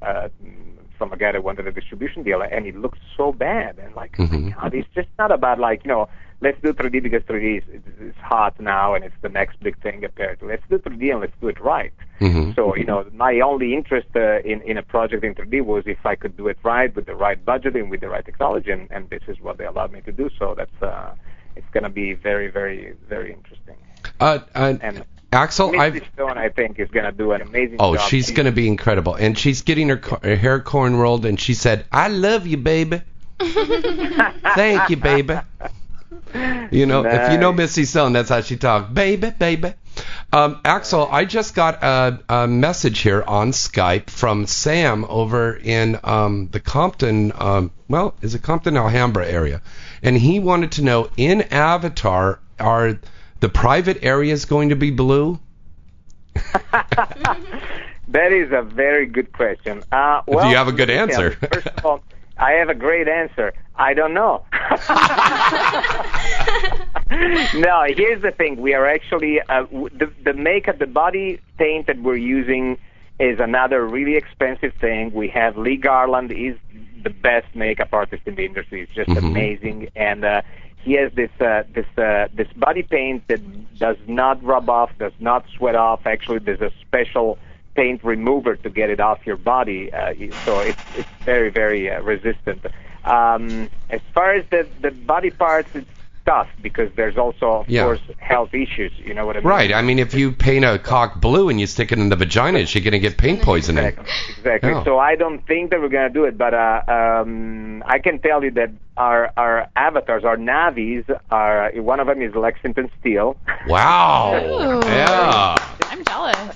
Speaker 7: From a guy that wanted a distribution deal, and it looked so bad. And like,
Speaker 2: Mhm.
Speaker 7: God, it's just not about like you know, let's do 3D because 3D is, is, hot now and it's the next big thing apparently. Let's do 3D and let's do it right.
Speaker 2: Mhm.
Speaker 7: So you know, my only interest uh, in in a project in 3D was if I could do it right with the right budget and with the right technology, and, and this is what they allowed me to do. So that's uh, it's going to be very, very, very interesting.
Speaker 2: Uh, uh,
Speaker 7: And
Speaker 2: Axel, I've
Speaker 7: Stone, I think, is going to do an amazing
Speaker 2: Oh,
Speaker 7: job.
Speaker 2: she's going to be incredible. And she's getting her, co- her hair corn rolled, and she said, I love you, baby. [laughs] Thank you, baby. You know, if you know Misty Stone, that's how she talks. Baby, baby. Um, Axel, I just got a, a message here on Skype from Sam over in um, the Compton, um, well, is it Compton, Alhambra area? And he wanted to know, in Avatar, are the private area is going to be blue? [laughs]
Speaker 7: That is a very good question. Uh,
Speaker 2: Do you have a good
Speaker 7: let me tell
Speaker 2: answer?
Speaker 7: First of all, I have a great answer. I don't know. [laughs] no, here's the thing. We are actually uh, the the makeup, the body paint that we're using is another really expensive thing. We have Lee Garland. He's the best makeup artist in the industry. He's just
Speaker 2: Mhm.
Speaker 7: amazing, and uh, he has this uh, this uh, this body paint that does not rub off, does not sweat off. Actually, there's a special paint remover to get it off your body, uh, so it's it's very very uh, resistant. Um, as far as the the body parts, it's tough because there's also of
Speaker 2: Yeah.
Speaker 7: course health issues. You know what I mean?
Speaker 2: Right. I mean, if you paint a cock blue and you stick it in the vagina, is she going to get paint poisoning?
Speaker 7: Exactly. Exactly.
Speaker 2: Yeah.
Speaker 7: So I don't think that we're gonna do it, but uh, um, I can tell you that our our avatars, our Na'vis, are one of them is Lexington Steel.
Speaker 2: Wow. [laughs]
Speaker 5: Ooh.
Speaker 2: Yeah.
Speaker 5: I'm jealous.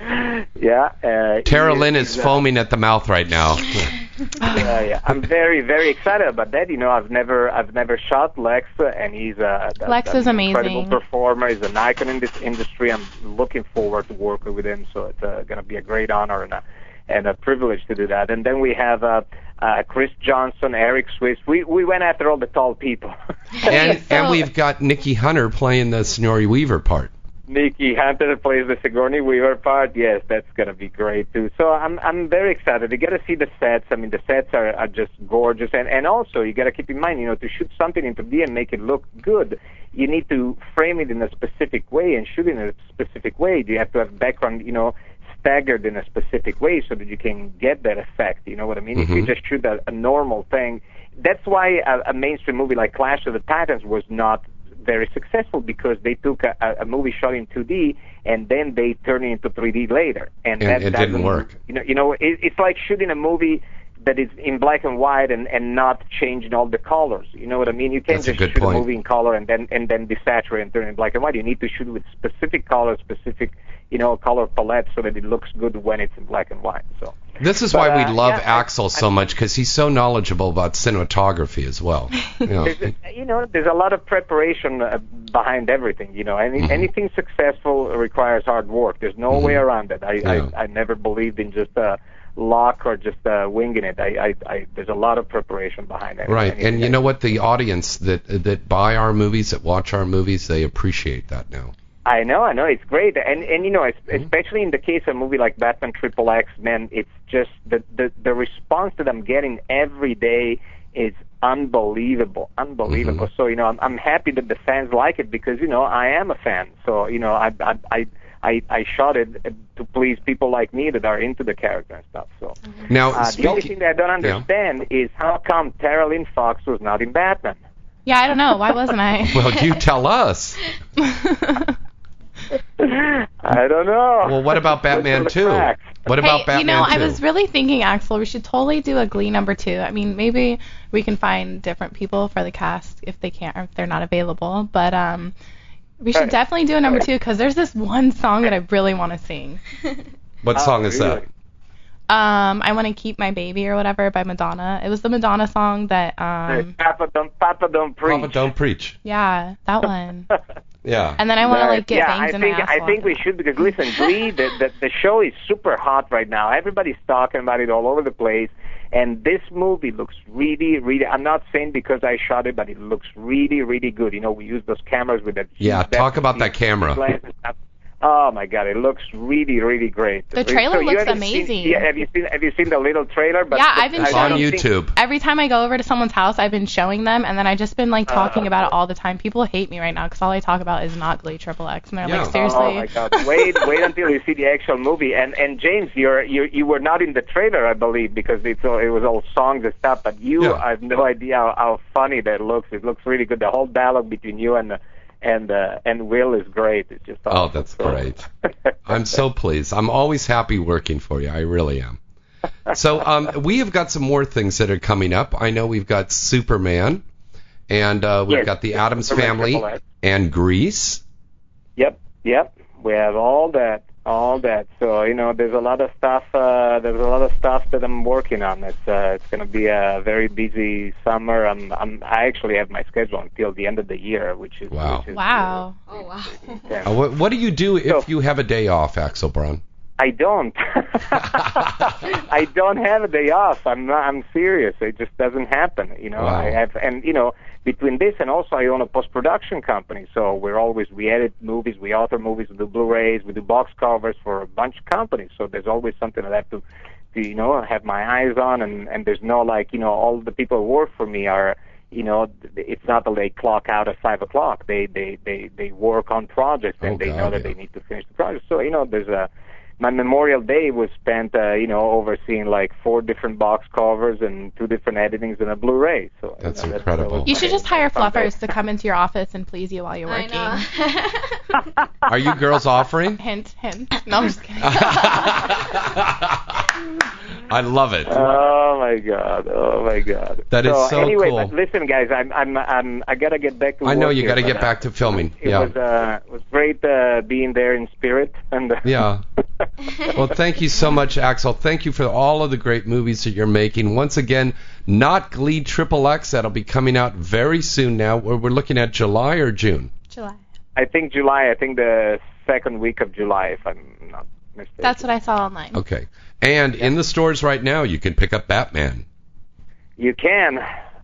Speaker 5: [laughs]
Speaker 7: yeah. Uh,
Speaker 2: Tara Lynn is
Speaker 7: he's, uh,
Speaker 2: foaming at the mouth right now. [laughs]
Speaker 7: yeah, yeah. [laughs] I'm very, very excited about that. You know, I've never, I've never shot Lex, and he's a, a
Speaker 5: Lex
Speaker 7: an
Speaker 5: is
Speaker 7: incredible performer. He's an icon in this industry. I'm looking forward to working with him. So it's uh, going to be a great honor and a, and a privilege to do that. And then we have uh, uh, Chris Johnson, Eric Swiss. We we went after all the tall people. [laughs]
Speaker 2: And
Speaker 5: So-
Speaker 2: and we've got Nikki Hunter playing the Sigourney Weaver part.
Speaker 7: Nikki Hunter plays the Sigourney Weaver part. Yes, that's gonna be great too. So I'm I'm very excited. You gotta see the sets. I mean, the sets are, are just gorgeous, and and also you gotta keep in mind, you know, to shoot something in 3D and make it look good, you need to frame it in a specific way and shoot it in a specific way. You have to have background, you know, staggered in a specific way so that you can get that effect. You know what I mean? If you
Speaker 2: Mhm.
Speaker 7: just shoot a, a normal thing, that's why a, a mainstream movie like Clash of the Titans was not very successful because they took a, a- a movie shot in 2D and then they turned it into 3D later, and,
Speaker 2: And
Speaker 7: that
Speaker 2: it didn't
Speaker 7: doesn't-
Speaker 2: work.
Speaker 7: You know, you know, it, it's like shooting a movie that is in black and white and and not changing all the colors. You know what I mean? You can't
Speaker 2: That's a
Speaker 7: just
Speaker 2: good
Speaker 7: shoot
Speaker 2: point.
Speaker 7: a movie in color and then and then desaturate and turn it black and white. You need to shoot with specific colors, specific you know color palette so that it looks good when it's in black and white. So.
Speaker 2: This is
Speaker 7: But,
Speaker 2: why we
Speaker 7: uh,
Speaker 2: love
Speaker 7: yeah, I-
Speaker 2: Axel so much because he's so knowledgeable about cinematography as well. You know,
Speaker 7: There's a, you know, there's a lot of preparation uh, behind everything. You know, Any,
Speaker 2: Mhm.
Speaker 7: anything successful requires hard work. There's no
Speaker 2: Mhm.
Speaker 7: way around it. I,
Speaker 2: Yeah.
Speaker 7: I I never believed in just uh, luck or just uh, winging it. I, I, I there's a lot of preparation behind it.
Speaker 2: right? And you know what? The audience that that buy our movies, that watch our movies, they appreciate that now.
Speaker 7: I know, I know, it's great, and and you know,
Speaker 2: Mm-hmm.
Speaker 7: especially in the case of a movie like Batman Triple X, man, it's just the the the response that I'm getting every day is unbelievable, unbelievable.
Speaker 2: Mm-hmm.
Speaker 7: So you know, I'm I'm happy that the fans like it because you know I am a fan. So you know, I I I I, I shot it to please people like me that are into the character and stuff. So
Speaker 2: Now,
Speaker 7: uh, the only thing that I don't
Speaker 2: Yeah.
Speaker 7: understand is how come Tara Lynn Fox was not in Batman.
Speaker 5: Yeah, I don't know. Why wasn't I?
Speaker 2: well, you tell us. [laughs] [laughs] [laughs]
Speaker 7: I don't know.
Speaker 2: Well, what about Batman
Speaker 7: Look
Speaker 2: 2? What about
Speaker 5: hey,
Speaker 2: Batman
Speaker 5: you know,
Speaker 2: 2?
Speaker 5: I was really thinking, Axel, we should totally do a Glee number two. I mean, maybe we can find different people for the cast if they can't, or if they're not available. But um, we should
Speaker 7: Right.
Speaker 5: definitely do a number two because there's this one song that I really want to sing. [laughs]
Speaker 2: what
Speaker 7: Oh,
Speaker 2: song is
Speaker 7: really?
Speaker 2: that?
Speaker 5: Um, I want to keep my baby or whatever by Madonna. It was the Madonna song that um,
Speaker 7: Papa don't Papa don't preach.
Speaker 2: Papa, don't preach.
Speaker 5: yeah, that one. [laughs]
Speaker 2: Yeah.
Speaker 5: And then I want to like get
Speaker 7: yeah,
Speaker 5: bangs
Speaker 7: I
Speaker 5: in
Speaker 7: think
Speaker 5: my
Speaker 7: I think we should because listen, Glee, the, the the show is super hot right now. Everybody's talking about it all over the place, and this movie looks really, really. I'm not saying because I shot it, but it looks really, really good. You know, we use those cameras with that.
Speaker 2: Yeah, talk about that camera.
Speaker 7: Lens and stuff. Oh my God, it looks really, really great.
Speaker 5: The trailer
Speaker 7: So you
Speaker 5: looks
Speaker 7: haven't seen-
Speaker 5: amazing.
Speaker 7: yeah, have you seen Have you seen the little trailer? But,
Speaker 5: Yeah,
Speaker 7: but
Speaker 5: I've been
Speaker 7: I
Speaker 2: on
Speaker 7: don't think-
Speaker 2: YouTube.
Speaker 5: Every time I go over to someone's house, I've been showing them, and then I just been like talking
Speaker 7: Uh,
Speaker 5: about it all the time. People hate me right now because all I talk about is not Glee Triple X, and they're
Speaker 2: Yeah.
Speaker 5: like, seriously.
Speaker 7: Oh my God! Wait, wait until you see the actual movie. And and James, you're you you were not in the trailer, I believe, because it's all, it was all songs and stuff. But you,
Speaker 2: Yeah.
Speaker 7: I have no idea how, how funny that looks. It looks really good. The whole dialogue between you and and uh, and Will is great. It's just
Speaker 2: Oh, that's great. I'm so [laughs] pleased. I'm always happy working for you. I really am. So um, we have got some more things that are coming up. I know we've got Superman, and uh, we've
Speaker 7: Yes,
Speaker 2: got the
Speaker 7: Addams
Speaker 2: Family and Grease.
Speaker 7: Yep, yep. We have all that, all that. So you know, there's a lot of stuff. Uh, there's a lot of stuff that I'm working on. It's uh, it's going to be a very busy summer. I'm, I'm I actually have my schedule until the end of the year, which is
Speaker 2: Wow.
Speaker 7: Which is,
Speaker 5: Wow.
Speaker 3: Oh wow.
Speaker 7: yeah.
Speaker 2: Uh, what, what do you do if
Speaker 7: So-
Speaker 2: you have a day off, Axel Braun?
Speaker 7: I don't. [laughs] I don't have a day off. I'm not, I'm serious. It just doesn't happen. You know,
Speaker 2: Wow.
Speaker 7: I have, and you know, between this and also I own a post production company. So we're always we edit movies, we author movies, we do Blu-rays, we do box covers for a bunch of companies. So there's always something that I have to, to you know, have my eyes on. And and there's no like you know all the people who work for me are. You know, it's not that they clock out at five o'clock. They they they they work on projects and
Speaker 2: Oh,
Speaker 7: they
Speaker 2: God,
Speaker 7: know that
Speaker 2: yeah.
Speaker 7: they need to finish the project. So you know, there's a my Memorial Day was spent, uh, you know, overseeing like four different box covers and two different editings and a Blu-ray. So you
Speaker 2: That's
Speaker 7: know,
Speaker 2: incredible.
Speaker 7: was
Speaker 5: You should just hire
Speaker 7: my fun day.
Speaker 5: fluffers to come into your office and please you while you're working.
Speaker 3: I know. [laughs]
Speaker 2: Are you girls offering?
Speaker 5: Hint, hint. No, I'm just kidding. [laughs] [laughs]
Speaker 2: I love it.
Speaker 7: Oh my god! Oh my god!
Speaker 2: That is so
Speaker 7: anyway,
Speaker 2: cool.
Speaker 7: but listen, guys, I'm I'm I'm I gotta get back to.
Speaker 2: I know
Speaker 7: work
Speaker 2: you got to
Speaker 7: but,
Speaker 2: get back to filming.
Speaker 7: It
Speaker 2: Yeah.
Speaker 7: was uh was great uh, being there in spirit and. Uh,
Speaker 2: Yeah. [laughs] Well, thank you so much, Axel. Thank you for all of the great movies that you're making. Once again, not Glee Triple X. That'll be coming out very soon now. We're we're looking at July or June.
Speaker 5: July.
Speaker 7: I think July. I think the second week of July, if I'm not mistaken.
Speaker 5: That's what I saw online.
Speaker 2: Okay. And in the stores right now, you can pick up Batman.
Speaker 7: You can.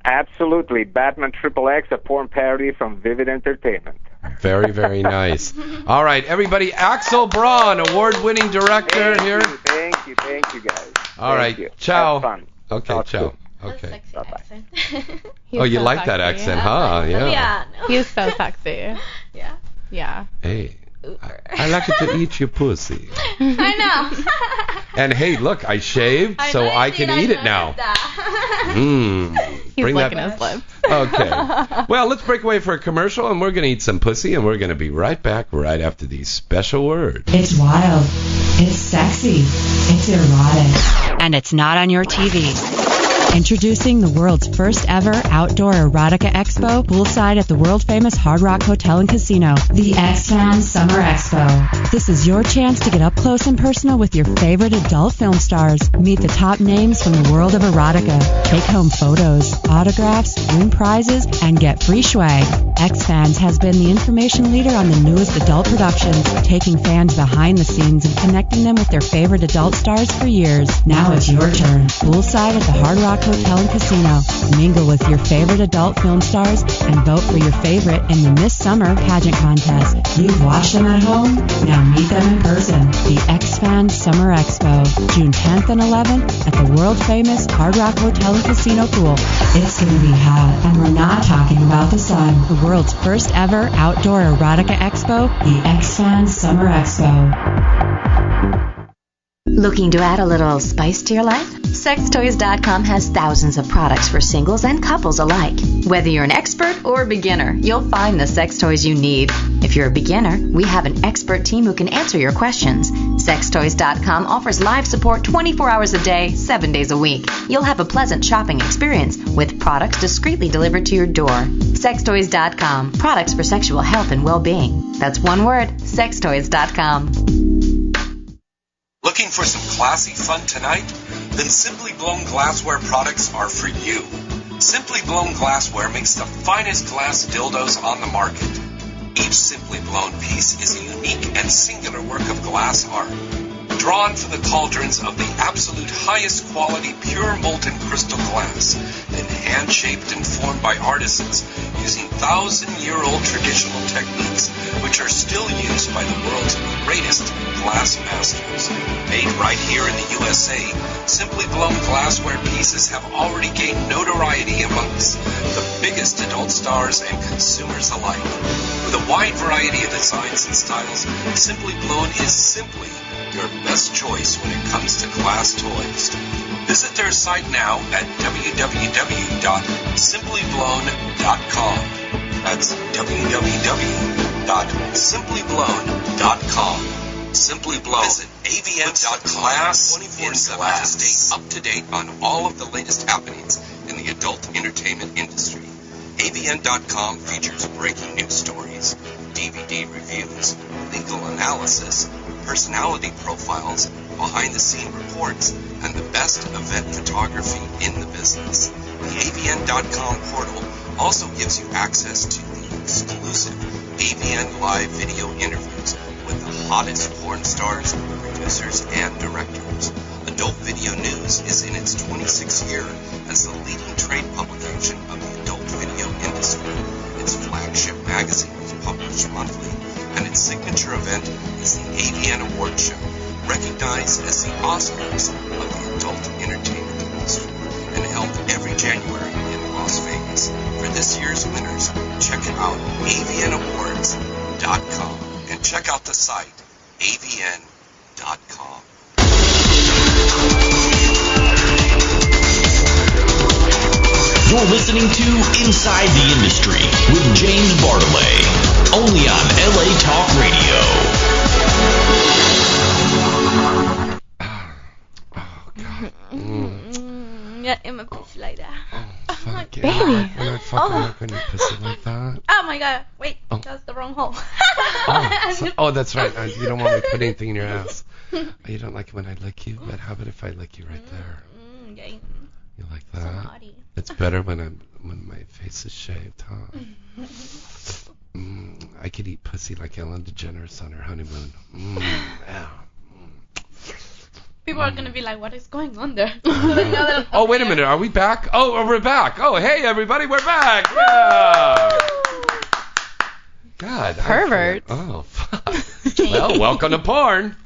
Speaker 7: Absolutely. Batman Triple X, a porn parody from Vivid Entertainment.
Speaker 2: Very, very nice. [laughs] All right, everybody. Axel Braun, award-winning director
Speaker 7: Thank
Speaker 2: here.
Speaker 7: You, thank you, thank you guys.
Speaker 2: All
Speaker 7: Thank
Speaker 2: right,
Speaker 7: you.
Speaker 2: ciao.
Speaker 7: Have fun.
Speaker 2: Okay,
Speaker 7: Talk
Speaker 2: ciao. Okay.
Speaker 3: sexy
Speaker 7: Bye-bye. [laughs]
Speaker 2: Oh, you
Speaker 5: so
Speaker 2: like that accent, huh? [laughs] Yeah.
Speaker 3: yeah. no.
Speaker 5: He's so sexy.
Speaker 3: Yeah.
Speaker 5: Yeah.
Speaker 2: Hey, I like it to [laughs] eat your pussy.
Speaker 3: I know.
Speaker 2: And hey, look, I shaved,
Speaker 3: I
Speaker 2: so I
Speaker 3: did,
Speaker 2: can
Speaker 3: I
Speaker 2: eat it now. Mmm. [laughs]
Speaker 5: He's
Speaker 2: Bring
Speaker 5: licking
Speaker 2: that.
Speaker 5: his lips.
Speaker 2: Okay. [laughs] Well, let's break away for a commercial, and we're going to eat some pussy, and we're going to be right back right after these special words.
Speaker 8: It's wild. It's sexy. It's erotic.
Speaker 9: and it's not on your TV. Introducing the world's first ever outdoor erotica expo poolside at the world famous Hard Rock Hotel and Casino.
Speaker 8: The X-Fan Summer Expo.
Speaker 9: This is your chance to get up close and personal with your favorite adult film stars. Meet the top names from the world of erotica. Take home photos, autographs, win prizes, and get free swag. X-Fans has been the information leader on the newest adult productions, taking fans behind the scenes and connecting them with their favorite adult stars for years.
Speaker 8: Now it's your turn.
Speaker 9: Poolside at the Hard Rock Hotel and Casino. Mingle with your favorite adult film stars and vote for your favorite in the Miss Summer pageant contest.
Speaker 8: You've watched them at home. Now meet them in person.
Speaker 9: The X-Fan Summer Expo, June 10th and 11th at the world famous Hard Rock Hotel and Casino Pool.
Speaker 8: It's gonna be hot, and we're not talking about the sun.
Speaker 9: The world's first ever outdoor erotica expo.
Speaker 8: The X-Fan Summer Expo.
Speaker 10: Looking to add a little spice to your life? Sextoys.com has thousands of products for singles and couples alike. Whether you're an expert or a beginner, you'll find the sex toys you need. If you're a beginner, we have an expert team who can answer your questions. Sextoys.com offers live support 24 hours a day, 7 days a week. You'll have a pleasant shopping experience with products discreetly delivered to your door. Sextoys.com, products for sexual health and well-being. That's one word, sextoys.com.
Speaker 2: Looking for some classy fun tonight? Then Simply Blown Glassware products are for you. Simply Blown Glassware makes the finest glass dildos on the market. Each Simply Blown piece is a unique and singular work of glass art, drawn from the cauldrons of the absolute highest quality pure molten crystal glass, then hand shaped and formed by artisans using thousand year old traditional techniques which are still used by the world's greatest glass masters. Made right here in the USA, Simply Blown glassware pieces have already gained notoriety amongst the biggest adult stars and consumers alike. With a wide variety of designs and styles, Simply Blown is simply your best choice when it comes to glass toys. Visit their site now at www.simplyblown.com. That's www.simplyblown.com. Simply Blown. Visit avn.com. Glass 24/7 glass. to stay up to date on all of the latest happenings in the adult entertainment industry. avn.com features breaking news stories, DVD reviews, legal analysis, personality profiles, behind-the-scene reports, and the best event photography in the business. The avn.com portal also gives you access to the exclusive AVN Live video interviews with the hottest porn stars, producers, and directors. Adult Video News is in its 26th year as the leading trade publication of the adult video industry. Its flagship magazine published monthly, and its signature event is the AVN Award Show, recognized as the Oscars of the adult entertainment industry, and held every January in Las Vegas. For this year's winners, check out avnawards.com and check out the site avn.com.
Speaker 1: You're listening to Inside the Industry with James Bartholet, only on LA Talk Radio.
Speaker 2: Oh, God. Mm.
Speaker 3: Mm, yeah, in my pussy like that.
Speaker 2: Oh, [laughs] fuck yeah.
Speaker 5: baby.
Speaker 2: When I fucking
Speaker 3: Oh.
Speaker 2: look on your pussy like that. [laughs]
Speaker 3: Oh my god, wait,
Speaker 2: Oh.
Speaker 3: that's the wrong hole.
Speaker 2: Oh, so- oh, that's right. Uh, You don't want me to put anything in your ass. [laughs] Oh, You don't like it when I lick you, but how about if I lick you right there?
Speaker 3: Mm, yay.
Speaker 2: You like
Speaker 3: So
Speaker 2: that?
Speaker 3: naughty.
Speaker 2: It's better when I'm when my face is shaved, huh? Mm, I could eat pussy like Ellen DeGeneres on her honeymoon. Mm, [laughs] yeah.
Speaker 3: People are gonna be like, what is going on there? [laughs]
Speaker 2: Oh, wait a minute. Are we back? Oh, oh, we're back. Oh, hey, everybody. We're back. Yeah. God. I
Speaker 5: Pervert.
Speaker 2: Oh, fuck. [laughs] well, welcome to porn.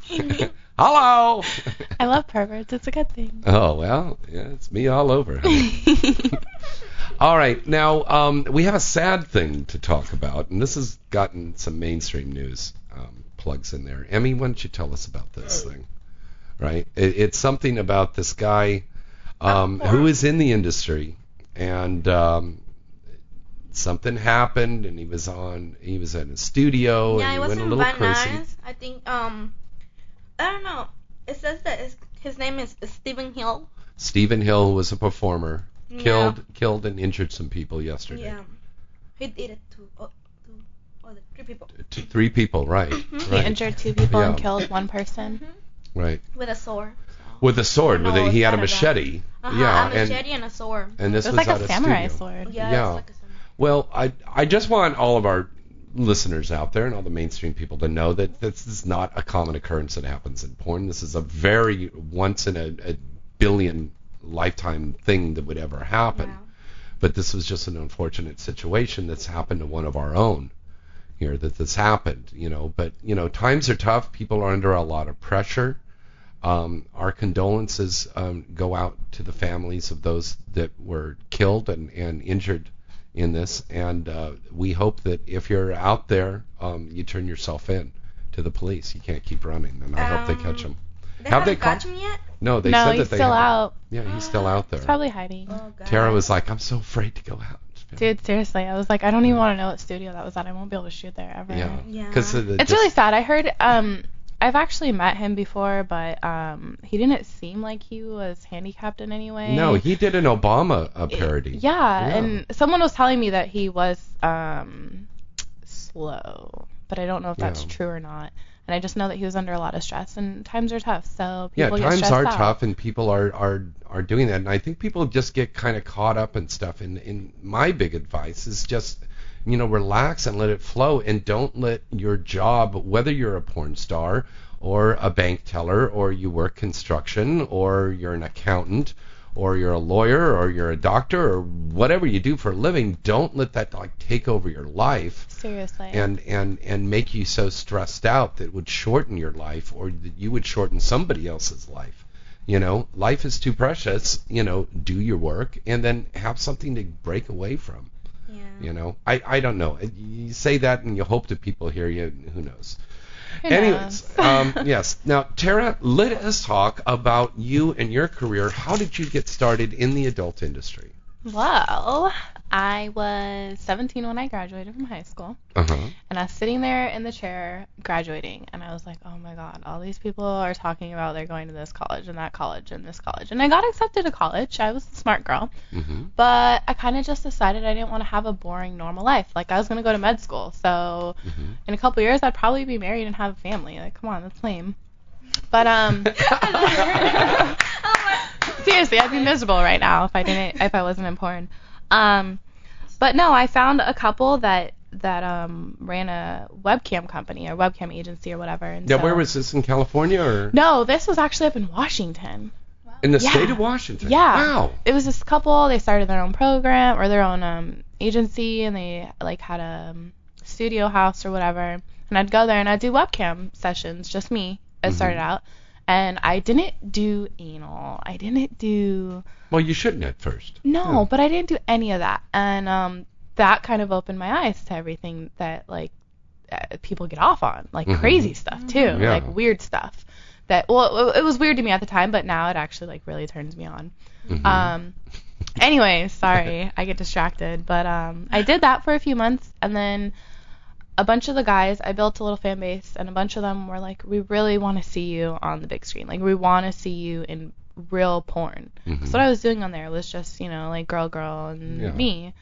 Speaker 2: Hello.
Speaker 5: I love perverts. It's a good thing.
Speaker 2: Oh, well, yeah, it's me all over. All right. Now, um, we have a sad thing to talk about, and this has gotten some mainstream news. Um, plugs in there. Emmy, why don't you tell us about this thing? Right? It, it's something about this guy um, who is in the industry, and um, something happened, and he was on. He was in a studio,
Speaker 3: yeah,
Speaker 2: and
Speaker 3: it
Speaker 2: he
Speaker 3: was
Speaker 2: went a little crazy.
Speaker 3: Nuys. I think um, I don't know. It says that his name is Stephen Hill.
Speaker 2: Stephen Hill was a performer,
Speaker 3: Yeah.
Speaker 2: killed killed and injured some people yesterday.
Speaker 3: Yeah, he did it to oh, to oh, three people
Speaker 2: T- three people, right?
Speaker 5: He injured two people and killed one person.
Speaker 2: Right.
Speaker 3: with a sword.
Speaker 2: With a sword, with a, he had a machete.
Speaker 3: Uh-huh,
Speaker 2: yeah,
Speaker 3: a machete and, a sword.
Speaker 2: and this
Speaker 5: it was,
Speaker 2: was
Speaker 5: like
Speaker 2: at
Speaker 5: a
Speaker 2: a
Speaker 5: samurai
Speaker 2: studio.
Speaker 5: sword.
Speaker 3: Yeah,
Speaker 2: Yeah.
Speaker 3: like a samurai.
Speaker 2: Well, I I just want all of our listeners out there and all the mainstream people to know that this is not a common occurrence that happens in porn. This is a very once in a, a billion lifetime thing that would ever happen. But this was just an unfortunate situation that's happened to one of our own here that this happened, you know. But you know, times are tough. People are under a lot of pressure. Um, our condolences um, go out to the families of those that were killed and, and injured in this, and uh, we hope that if you're out there, um, you turn yourself in to the police. You can't keep running, and I hope they catch him.
Speaker 3: They
Speaker 2: Have they caught-
Speaker 3: him yet?
Speaker 2: No, they
Speaker 5: no,
Speaker 2: said that they
Speaker 5: still
Speaker 2: haven't.
Speaker 5: out.
Speaker 2: Yeah, he's still out there.
Speaker 5: He's probably hiding.
Speaker 3: Oh god.
Speaker 2: Tara was like, "I'm so afraid to go out."
Speaker 5: Dude, seriously, I was like, I don't even want to know what studio that was at. I won't be able to shoot there ever.
Speaker 2: Yeah,
Speaker 3: Yeah.
Speaker 2: because
Speaker 5: It's really sad. I heard um I've actually met him before, but um he didn't seem like he was handicapped in any way.
Speaker 2: No, he did an Obama uh, parody.
Speaker 5: Yeah,
Speaker 2: Yeah.
Speaker 5: and someone was telling me that he was um slow, but I don't know if that's
Speaker 2: Yeah.
Speaker 5: true or not. And I just know that he was under a lot of stress, and times are tough, so
Speaker 2: yeah,
Speaker 5: people get
Speaker 2: times are
Speaker 5: out.
Speaker 2: tough, and people are are are doing that, and I think people just get kind of caught up in stuff. And, and my big advice is just, you know, relax and let it flow, and don't let your job, whether you're a porn star or a bank teller, or you work construction, or you're an accountant, or you're a lawyer, or you're a doctor, or whatever you do for a living, don't let that like take over your life.
Speaker 5: Seriously.
Speaker 2: and and and make you so stressed out that it would shorten your life or that you would shorten somebody else's life you know life is too precious you know do your work and then have something to break away from
Speaker 3: Yeah.
Speaker 2: you know i i don't know you say that and you hope that people hear you who knows anyways um [laughs] yes. Now tara let us talk about you and your career. How did you get started in the adult industry?
Speaker 5: Well, I was 17 when I graduated from high school,
Speaker 2: uh-huh
Speaker 5: and I was sitting there in the chair graduating, and I was like, oh my god, all these people are talking about they're going to this college and that college and this college. And I got accepted to college. I was a smart girl,
Speaker 2: hmm
Speaker 5: but I kind of just decided I didn't want to have a boring normal life. Like, I was going to go to med school, so
Speaker 2: hmm
Speaker 5: in a couple years, I'd probably be married and have a family. Like, come on, that's lame. But, um, [laughs] [laughs] seriously, I'd be miserable right now if I didn't, if I wasn't in porn. Um, but no, I found a couple that that um ran a webcam company or webcam agency or whatever. And
Speaker 2: yeah
Speaker 5: so,
Speaker 2: where was this in california or
Speaker 5: No, this was actually up in Washington.
Speaker 2: in the
Speaker 5: Yeah.
Speaker 2: state of washington
Speaker 5: Yeah.
Speaker 2: wow
Speaker 5: It was this couple. They started their own program or their own um agency, and they like had a um, studio house or whatever. And I'd go there and I'd do webcam sessions, just me. It
Speaker 2: Mhm.
Speaker 5: started out, and I didn't do anal. I didn't do
Speaker 2: Well, you shouldn't at first.
Speaker 5: no,
Speaker 2: Yeah.
Speaker 5: but I didn't do any of that, and um that kind of opened my eyes to everything that like uh, people get off on, like
Speaker 2: Mhm.
Speaker 5: crazy stuff too,
Speaker 2: Yeah.
Speaker 5: like weird stuff. That well, it- it was weird to me at the time, but now it actually like really turns me on.
Speaker 2: Mhm.
Speaker 5: Um, anyway, sorry, I get distracted, but um, I did that for a few months, and then a bunch of the guys, I built a little fan base, and a bunch of them were like, "We really want to see you on the big screen. Like, we want to see you in real porn."
Speaker 2: Mhm.
Speaker 5: So what I was doing on there was just, you know, like girl, girl, and
Speaker 2: Yeah.
Speaker 5: me.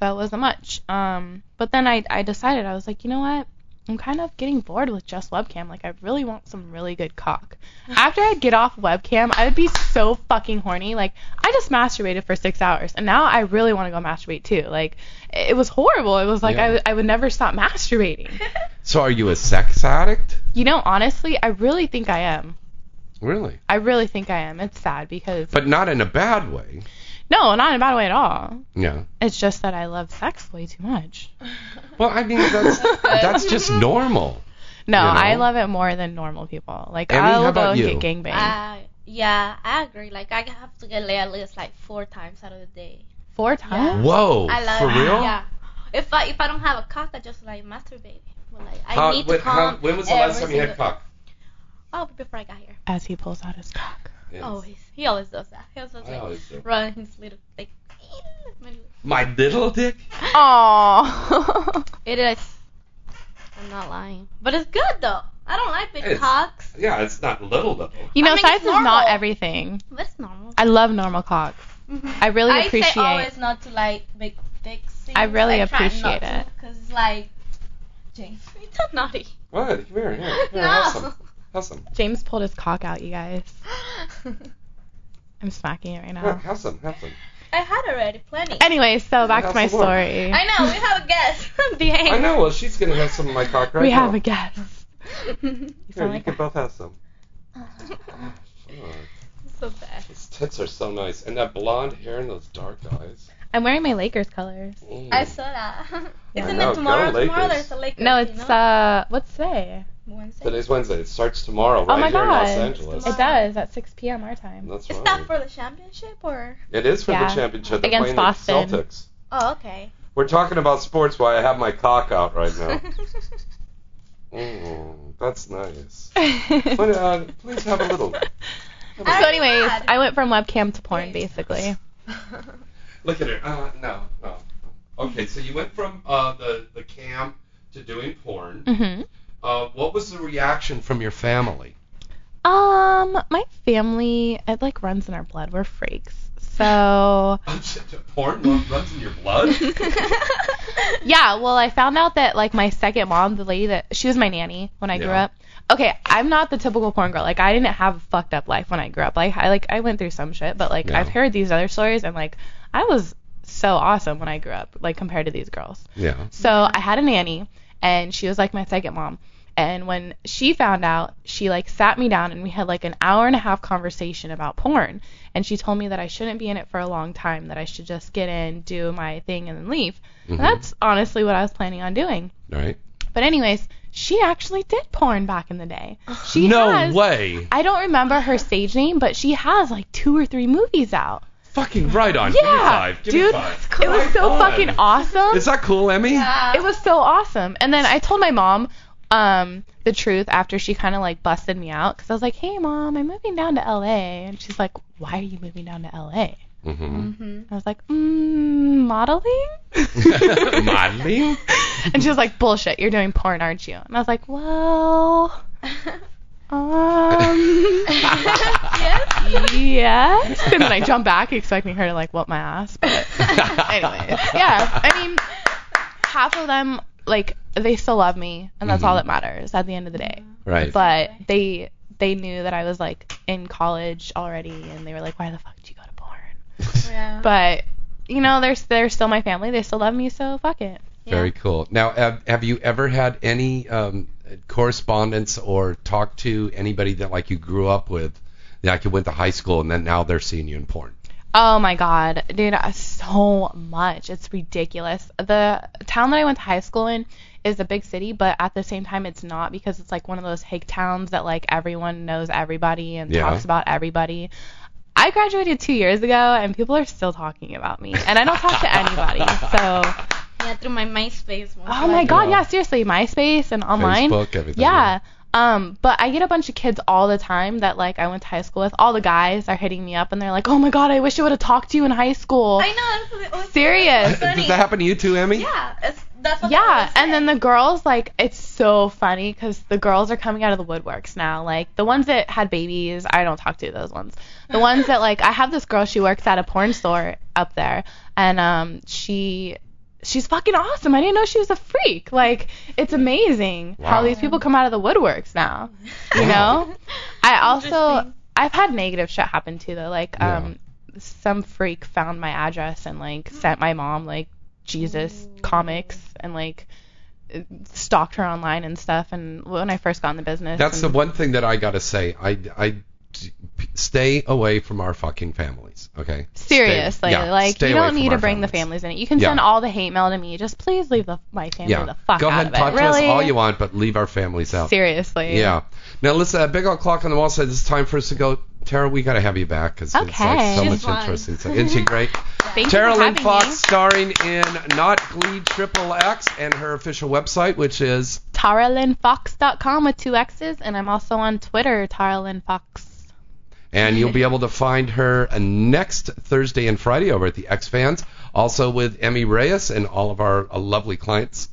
Speaker 5: So it wasn't much. Um, but then I I decided I was like, you know what? I'm kind of getting bored with just webcam. Like, I really want some really good cock. After I'd get off webcam, I would be so fucking horny. Like, I just masturbated for six hours, and now I really want to go masturbate too. Like, it was horrible. It was like
Speaker 2: Yeah.
Speaker 5: I, I would never stop masturbating. [laughs]
Speaker 2: So are you a sex addict?
Speaker 5: you know, honestly, I really think I am.
Speaker 2: Really?
Speaker 5: I really think I am. It's sad because
Speaker 2: But not in a bad way.
Speaker 5: No, not in a bad way at all.
Speaker 2: Yeah.
Speaker 5: It's just that I love sex way too much.
Speaker 2: Well, I mean that's that's just normal. [laughs]
Speaker 5: No,
Speaker 2: You know?
Speaker 5: I love it more than normal people. Like
Speaker 2: Emmy,
Speaker 5: I'll go and get gangbanged.
Speaker 3: Uh, yeah, I agree. Like I have to get laid at least like four times out of the day.
Speaker 5: Four times?
Speaker 2: Whoa.
Speaker 3: I love
Speaker 2: for
Speaker 3: it.
Speaker 2: real?
Speaker 3: Yeah. If I if I don't have a cock, I just like masturbate. But like, I
Speaker 2: How-
Speaker 3: need
Speaker 2: when,
Speaker 3: to come.
Speaker 2: how- when was the last time you had cock?
Speaker 3: Oh, before I got here.
Speaker 5: As he pulls out his cock.
Speaker 2: Yes.
Speaker 3: Always. He always does that. He always
Speaker 2: I
Speaker 3: like
Speaker 2: always do.
Speaker 3: run his little like. [laughs]
Speaker 2: My little dick?
Speaker 5: Aww. [laughs]
Speaker 3: It is. I'm not lying, but it's good though. I don't like big
Speaker 2: It's-
Speaker 3: cocks,
Speaker 2: Yeah, it's not little little.
Speaker 5: you know,
Speaker 3: I mean,
Speaker 5: size
Speaker 3: it's
Speaker 5: is
Speaker 3: normal.
Speaker 5: not everything.
Speaker 3: but it's normal.
Speaker 5: I love normal cock. Mm-hmm. I really
Speaker 3: I
Speaker 5: appreciate.
Speaker 3: say always not to like big dicks.
Speaker 5: I really
Speaker 3: I try
Speaker 5: appreciate
Speaker 3: not
Speaker 5: it.
Speaker 3: Cause it's like, James, [laughs] you're so naughty.
Speaker 2: What? Come here, here, here.
Speaker 3: No.
Speaker 2: Have some. Have some.
Speaker 5: James pulled his cock out, you guys. [laughs] I'm smacking it right
Speaker 2: Here,
Speaker 5: now.
Speaker 2: have some. Have some.
Speaker 3: I had already plenty.
Speaker 5: Anyway, so back to my
Speaker 2: some more.
Speaker 5: story.
Speaker 3: I know we have a guest. [laughs] Behave.
Speaker 2: I know. Well, she's gonna have some of my cock right
Speaker 5: we
Speaker 2: now.
Speaker 5: have a guest. [laughs] You
Speaker 2: Here,
Speaker 5: sound
Speaker 2: you
Speaker 5: like
Speaker 2: can both have some.
Speaker 3: Uh-huh.
Speaker 2: Oh,
Speaker 3: so bad.
Speaker 2: his tits are so nice, and that blonde hair and those dark eyes.
Speaker 5: I'm wearing my Lakers colors.
Speaker 2: Mm.
Speaker 3: I saw that.
Speaker 5: Yeah.
Speaker 3: Isn't
Speaker 2: I know,
Speaker 3: it tomorrow?
Speaker 2: go
Speaker 3: Tomorrow
Speaker 2: Lakers.
Speaker 3: there's a Lakers.
Speaker 5: No,
Speaker 3: you
Speaker 5: it's
Speaker 3: know?
Speaker 5: uh, what's today?
Speaker 3: Wednesday.
Speaker 2: Today's Wednesday. It starts tomorrow, right
Speaker 5: oh my
Speaker 2: here
Speaker 5: god,
Speaker 2: in Los Angeles.
Speaker 5: it does at 6 p.m. our time.
Speaker 2: That's
Speaker 3: Is
Speaker 2: right.
Speaker 3: that for the championship or?
Speaker 2: It is for
Speaker 5: Yeah.
Speaker 2: the championship. They're
Speaker 5: Against Boston.
Speaker 2: the Celtics.
Speaker 3: Oh, okay.
Speaker 2: We're talking about sports while I have my cock out right now. [laughs] mm, that's nice. [laughs] But, uh, please [laughs] have a little.
Speaker 5: so, anyways,
Speaker 3: God.
Speaker 5: I went from webcam to porn, basically.
Speaker 2: Look at her. Uh, no, no. Okay, so you went from uh, the the cam to doing porn.
Speaker 5: hmm
Speaker 2: Uh, what was the reaction from your family?
Speaker 5: Um, my family, it like runs in our blood. We're freaks. So, [laughs]
Speaker 2: porn run- runs in your blood. [laughs]
Speaker 5: yeah, well, I found out that like my second mom, the lady that she was my nanny when I grew up. Okay, I'm not the typical porn girl. Like I didn't have a fucked up life when I grew up. Like I like I went through some shit, but like
Speaker 2: Yeah.
Speaker 5: I've heard these other stories and like I was so awesome when I grew up, like compared to these girls.
Speaker 2: yeah.
Speaker 5: So I had a nanny, and she was like my second mom. And when she found out, she like sat me down and we had like an hour and a half conversation about porn. And she told me that I shouldn't be in it for a long time, that I should just get in, do my thing, and then leave. And
Speaker 2: Mhm.
Speaker 5: that's honestly what I was planning on doing.
Speaker 2: All right.
Speaker 5: But anyways, she actually did porn back in the day. She
Speaker 2: no
Speaker 5: has,
Speaker 2: way.
Speaker 5: I don't remember her stage name, but she has like two or three movies out.
Speaker 2: Fucking right on. Give me
Speaker 5: Yeah,
Speaker 2: five. Give me
Speaker 5: dude,
Speaker 2: five.
Speaker 5: it was so
Speaker 2: on.
Speaker 5: fucking awesome.
Speaker 2: Is that cool, Emmy? Yeah.
Speaker 5: It was so awesome. And then I told my mom um the truth after she kind of like busted me out because I was like, "Hey mom, I'm moving down to LA." And she's like, "Why are you moving down to LA?"
Speaker 2: Mm-hmm.
Speaker 3: hmm
Speaker 5: I was like, mm, "Modeling." [laughs]
Speaker 2: Modeling? [laughs]
Speaker 5: and she was like, "Bullshit, you're doing porn, aren't you?" And I was like, "Well, [laughs] um,
Speaker 3: yes.
Speaker 5: yes." And then I jumped back expecting her to like whoop my ass. But anyway, yeah. I mean, half of them like they still love me, and that's all
Speaker 2: Mhm.
Speaker 5: that matters at the end of the day.
Speaker 2: Right.
Speaker 5: But they they knew that I was like in college already, and they were like, "Why the fuck did you go to porn?" [laughs]
Speaker 3: Yeah.
Speaker 5: But you know, they're they're still my family. They still love me, so fuck it.
Speaker 2: Very cool. Now, have, have you ever had any um, correspondence or talked to anybody that like you grew up with, like you went to high school and then now they're seeing you in porn?
Speaker 5: Oh my god, dude, uh, so much. It's ridiculous. The town that I went to high school in is a big city, but at the same time it's not because it's like one of those hick towns that like everyone knows everybody and
Speaker 2: Yeah.
Speaker 5: talks about everybody. I graduated 2 years ago and people are still talking about me and I don't talk to anybody. So,
Speaker 3: Yeah, through my MySpace. most
Speaker 5: oh my
Speaker 3: likely.
Speaker 5: god, yeah, seriously, MySpace and online.
Speaker 2: Facebook, everything.
Speaker 5: Yeah. Um, but I get a bunch of kids all the time that like I went to high school with. All the guys are hitting me up and they're like, "Oh my god, I wish I would have talked to you in high school."
Speaker 3: I know. That's, it's
Speaker 5: Serious.
Speaker 3: it's funny.
Speaker 2: Does that happen to you too, Emmy?
Speaker 3: Yeah, it's, that's what
Speaker 5: Yeah, and then the girls like it's so funny because the girls are coming out of the woodworks now. Like the ones that had babies, I don't talk to those ones. The ones that like I have this girl, she works at a porn store up there, and um she she's fucking awesome. I didn't know she was a freak. Like it's amazing how these people come out of the woodworks now. You know, I also I've had negative shit happen too though. Like
Speaker 2: Yeah.
Speaker 5: um some freak found my address and like sent my mom like Jesus comics and like stalked her online and stuff and when I first got in the business
Speaker 2: That's the one thing that I gotta say. I, I stay away from our fucking families. Okay.
Speaker 5: seriously
Speaker 2: Stay- yeah,
Speaker 5: like you don't need to bring the
Speaker 2: families.
Speaker 5: families in it you can
Speaker 2: Yeah.
Speaker 5: send all the hate mail to me just please leave the my family
Speaker 2: Yeah.
Speaker 5: the fuck
Speaker 2: Go ahead and talk
Speaker 5: it
Speaker 2: to
Speaker 5: really
Speaker 2: us all you want, but leave our families out.
Speaker 5: seriously
Speaker 2: Yeah. Now listen, that big old clock on the wall said it's time for us to go. Tara, we gotta have you back because it's like so
Speaker 3: She's
Speaker 2: much
Speaker 3: fun.
Speaker 2: interesting stuff. Isn't she great? [laughs]
Speaker 5: Thank
Speaker 2: Tara Lynn Fox
Speaker 5: me.
Speaker 2: starring in Not Glee Triple X and her official website, which is
Speaker 5: TaraLynFox.com with two X's, and I'm also on Twitter, TaraLynFox.
Speaker 2: And you'll be able to find her uh, next Thursday and Friday over at the X Fans, also with Emmy Reyes and all of our uh, lovely clients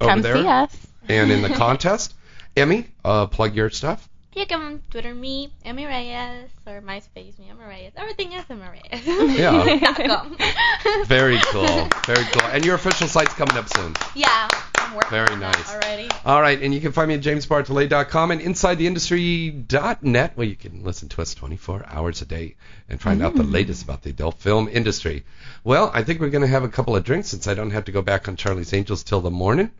Speaker 2: over
Speaker 5: Come
Speaker 2: there.
Speaker 5: see us.
Speaker 2: And in the contest, [laughs] Emmy, uh, plug your stuff.
Speaker 3: You can Twitter me, Emmy Reyes, or MySpace me, Emmy Reyes. Everything is Emmy Reyes.
Speaker 2: Yeah. [laughs] Very cool, [laughs] very cool. And your official site's coming up soon.
Speaker 3: yeah, I'm working
Speaker 2: Very
Speaker 3: on that
Speaker 2: nice.
Speaker 3: already.
Speaker 2: All right, and you can find me at jamesbartholet.com and insidetheindustry.net, where you can listen to us 24 hours a day and find out the latest about the adult film industry. Well, I think we're going to have a couple of drinks since I don't have to go back on Charlie's Angels till the morning.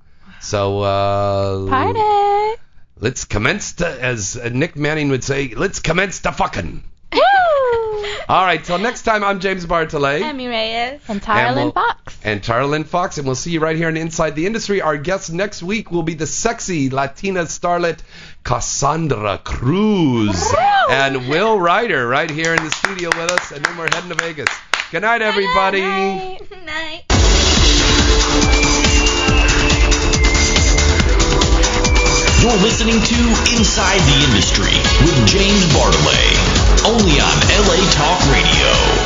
Speaker 2: So, uh,
Speaker 5: Party!
Speaker 2: let's commence to, as Nick Manning would say, let's commence the fucking.
Speaker 5: Woo!
Speaker 2: All right, till next time, I'm James Bartholet.
Speaker 3: Emmy Reyes.
Speaker 5: And Tara Lynn Fox.
Speaker 2: and Tara Lynn Fox, and we'll see you right here on Inside the Industry. Our guest next week will be the sexy Latina starlet Cassandra Cruz and Will Ryder right here in the studio with us, and then we're heading to Vegas. Good night, everybody.
Speaker 3: Night. Night.
Speaker 1: You're listening to Inside the Industry with only on LA Talk Radio.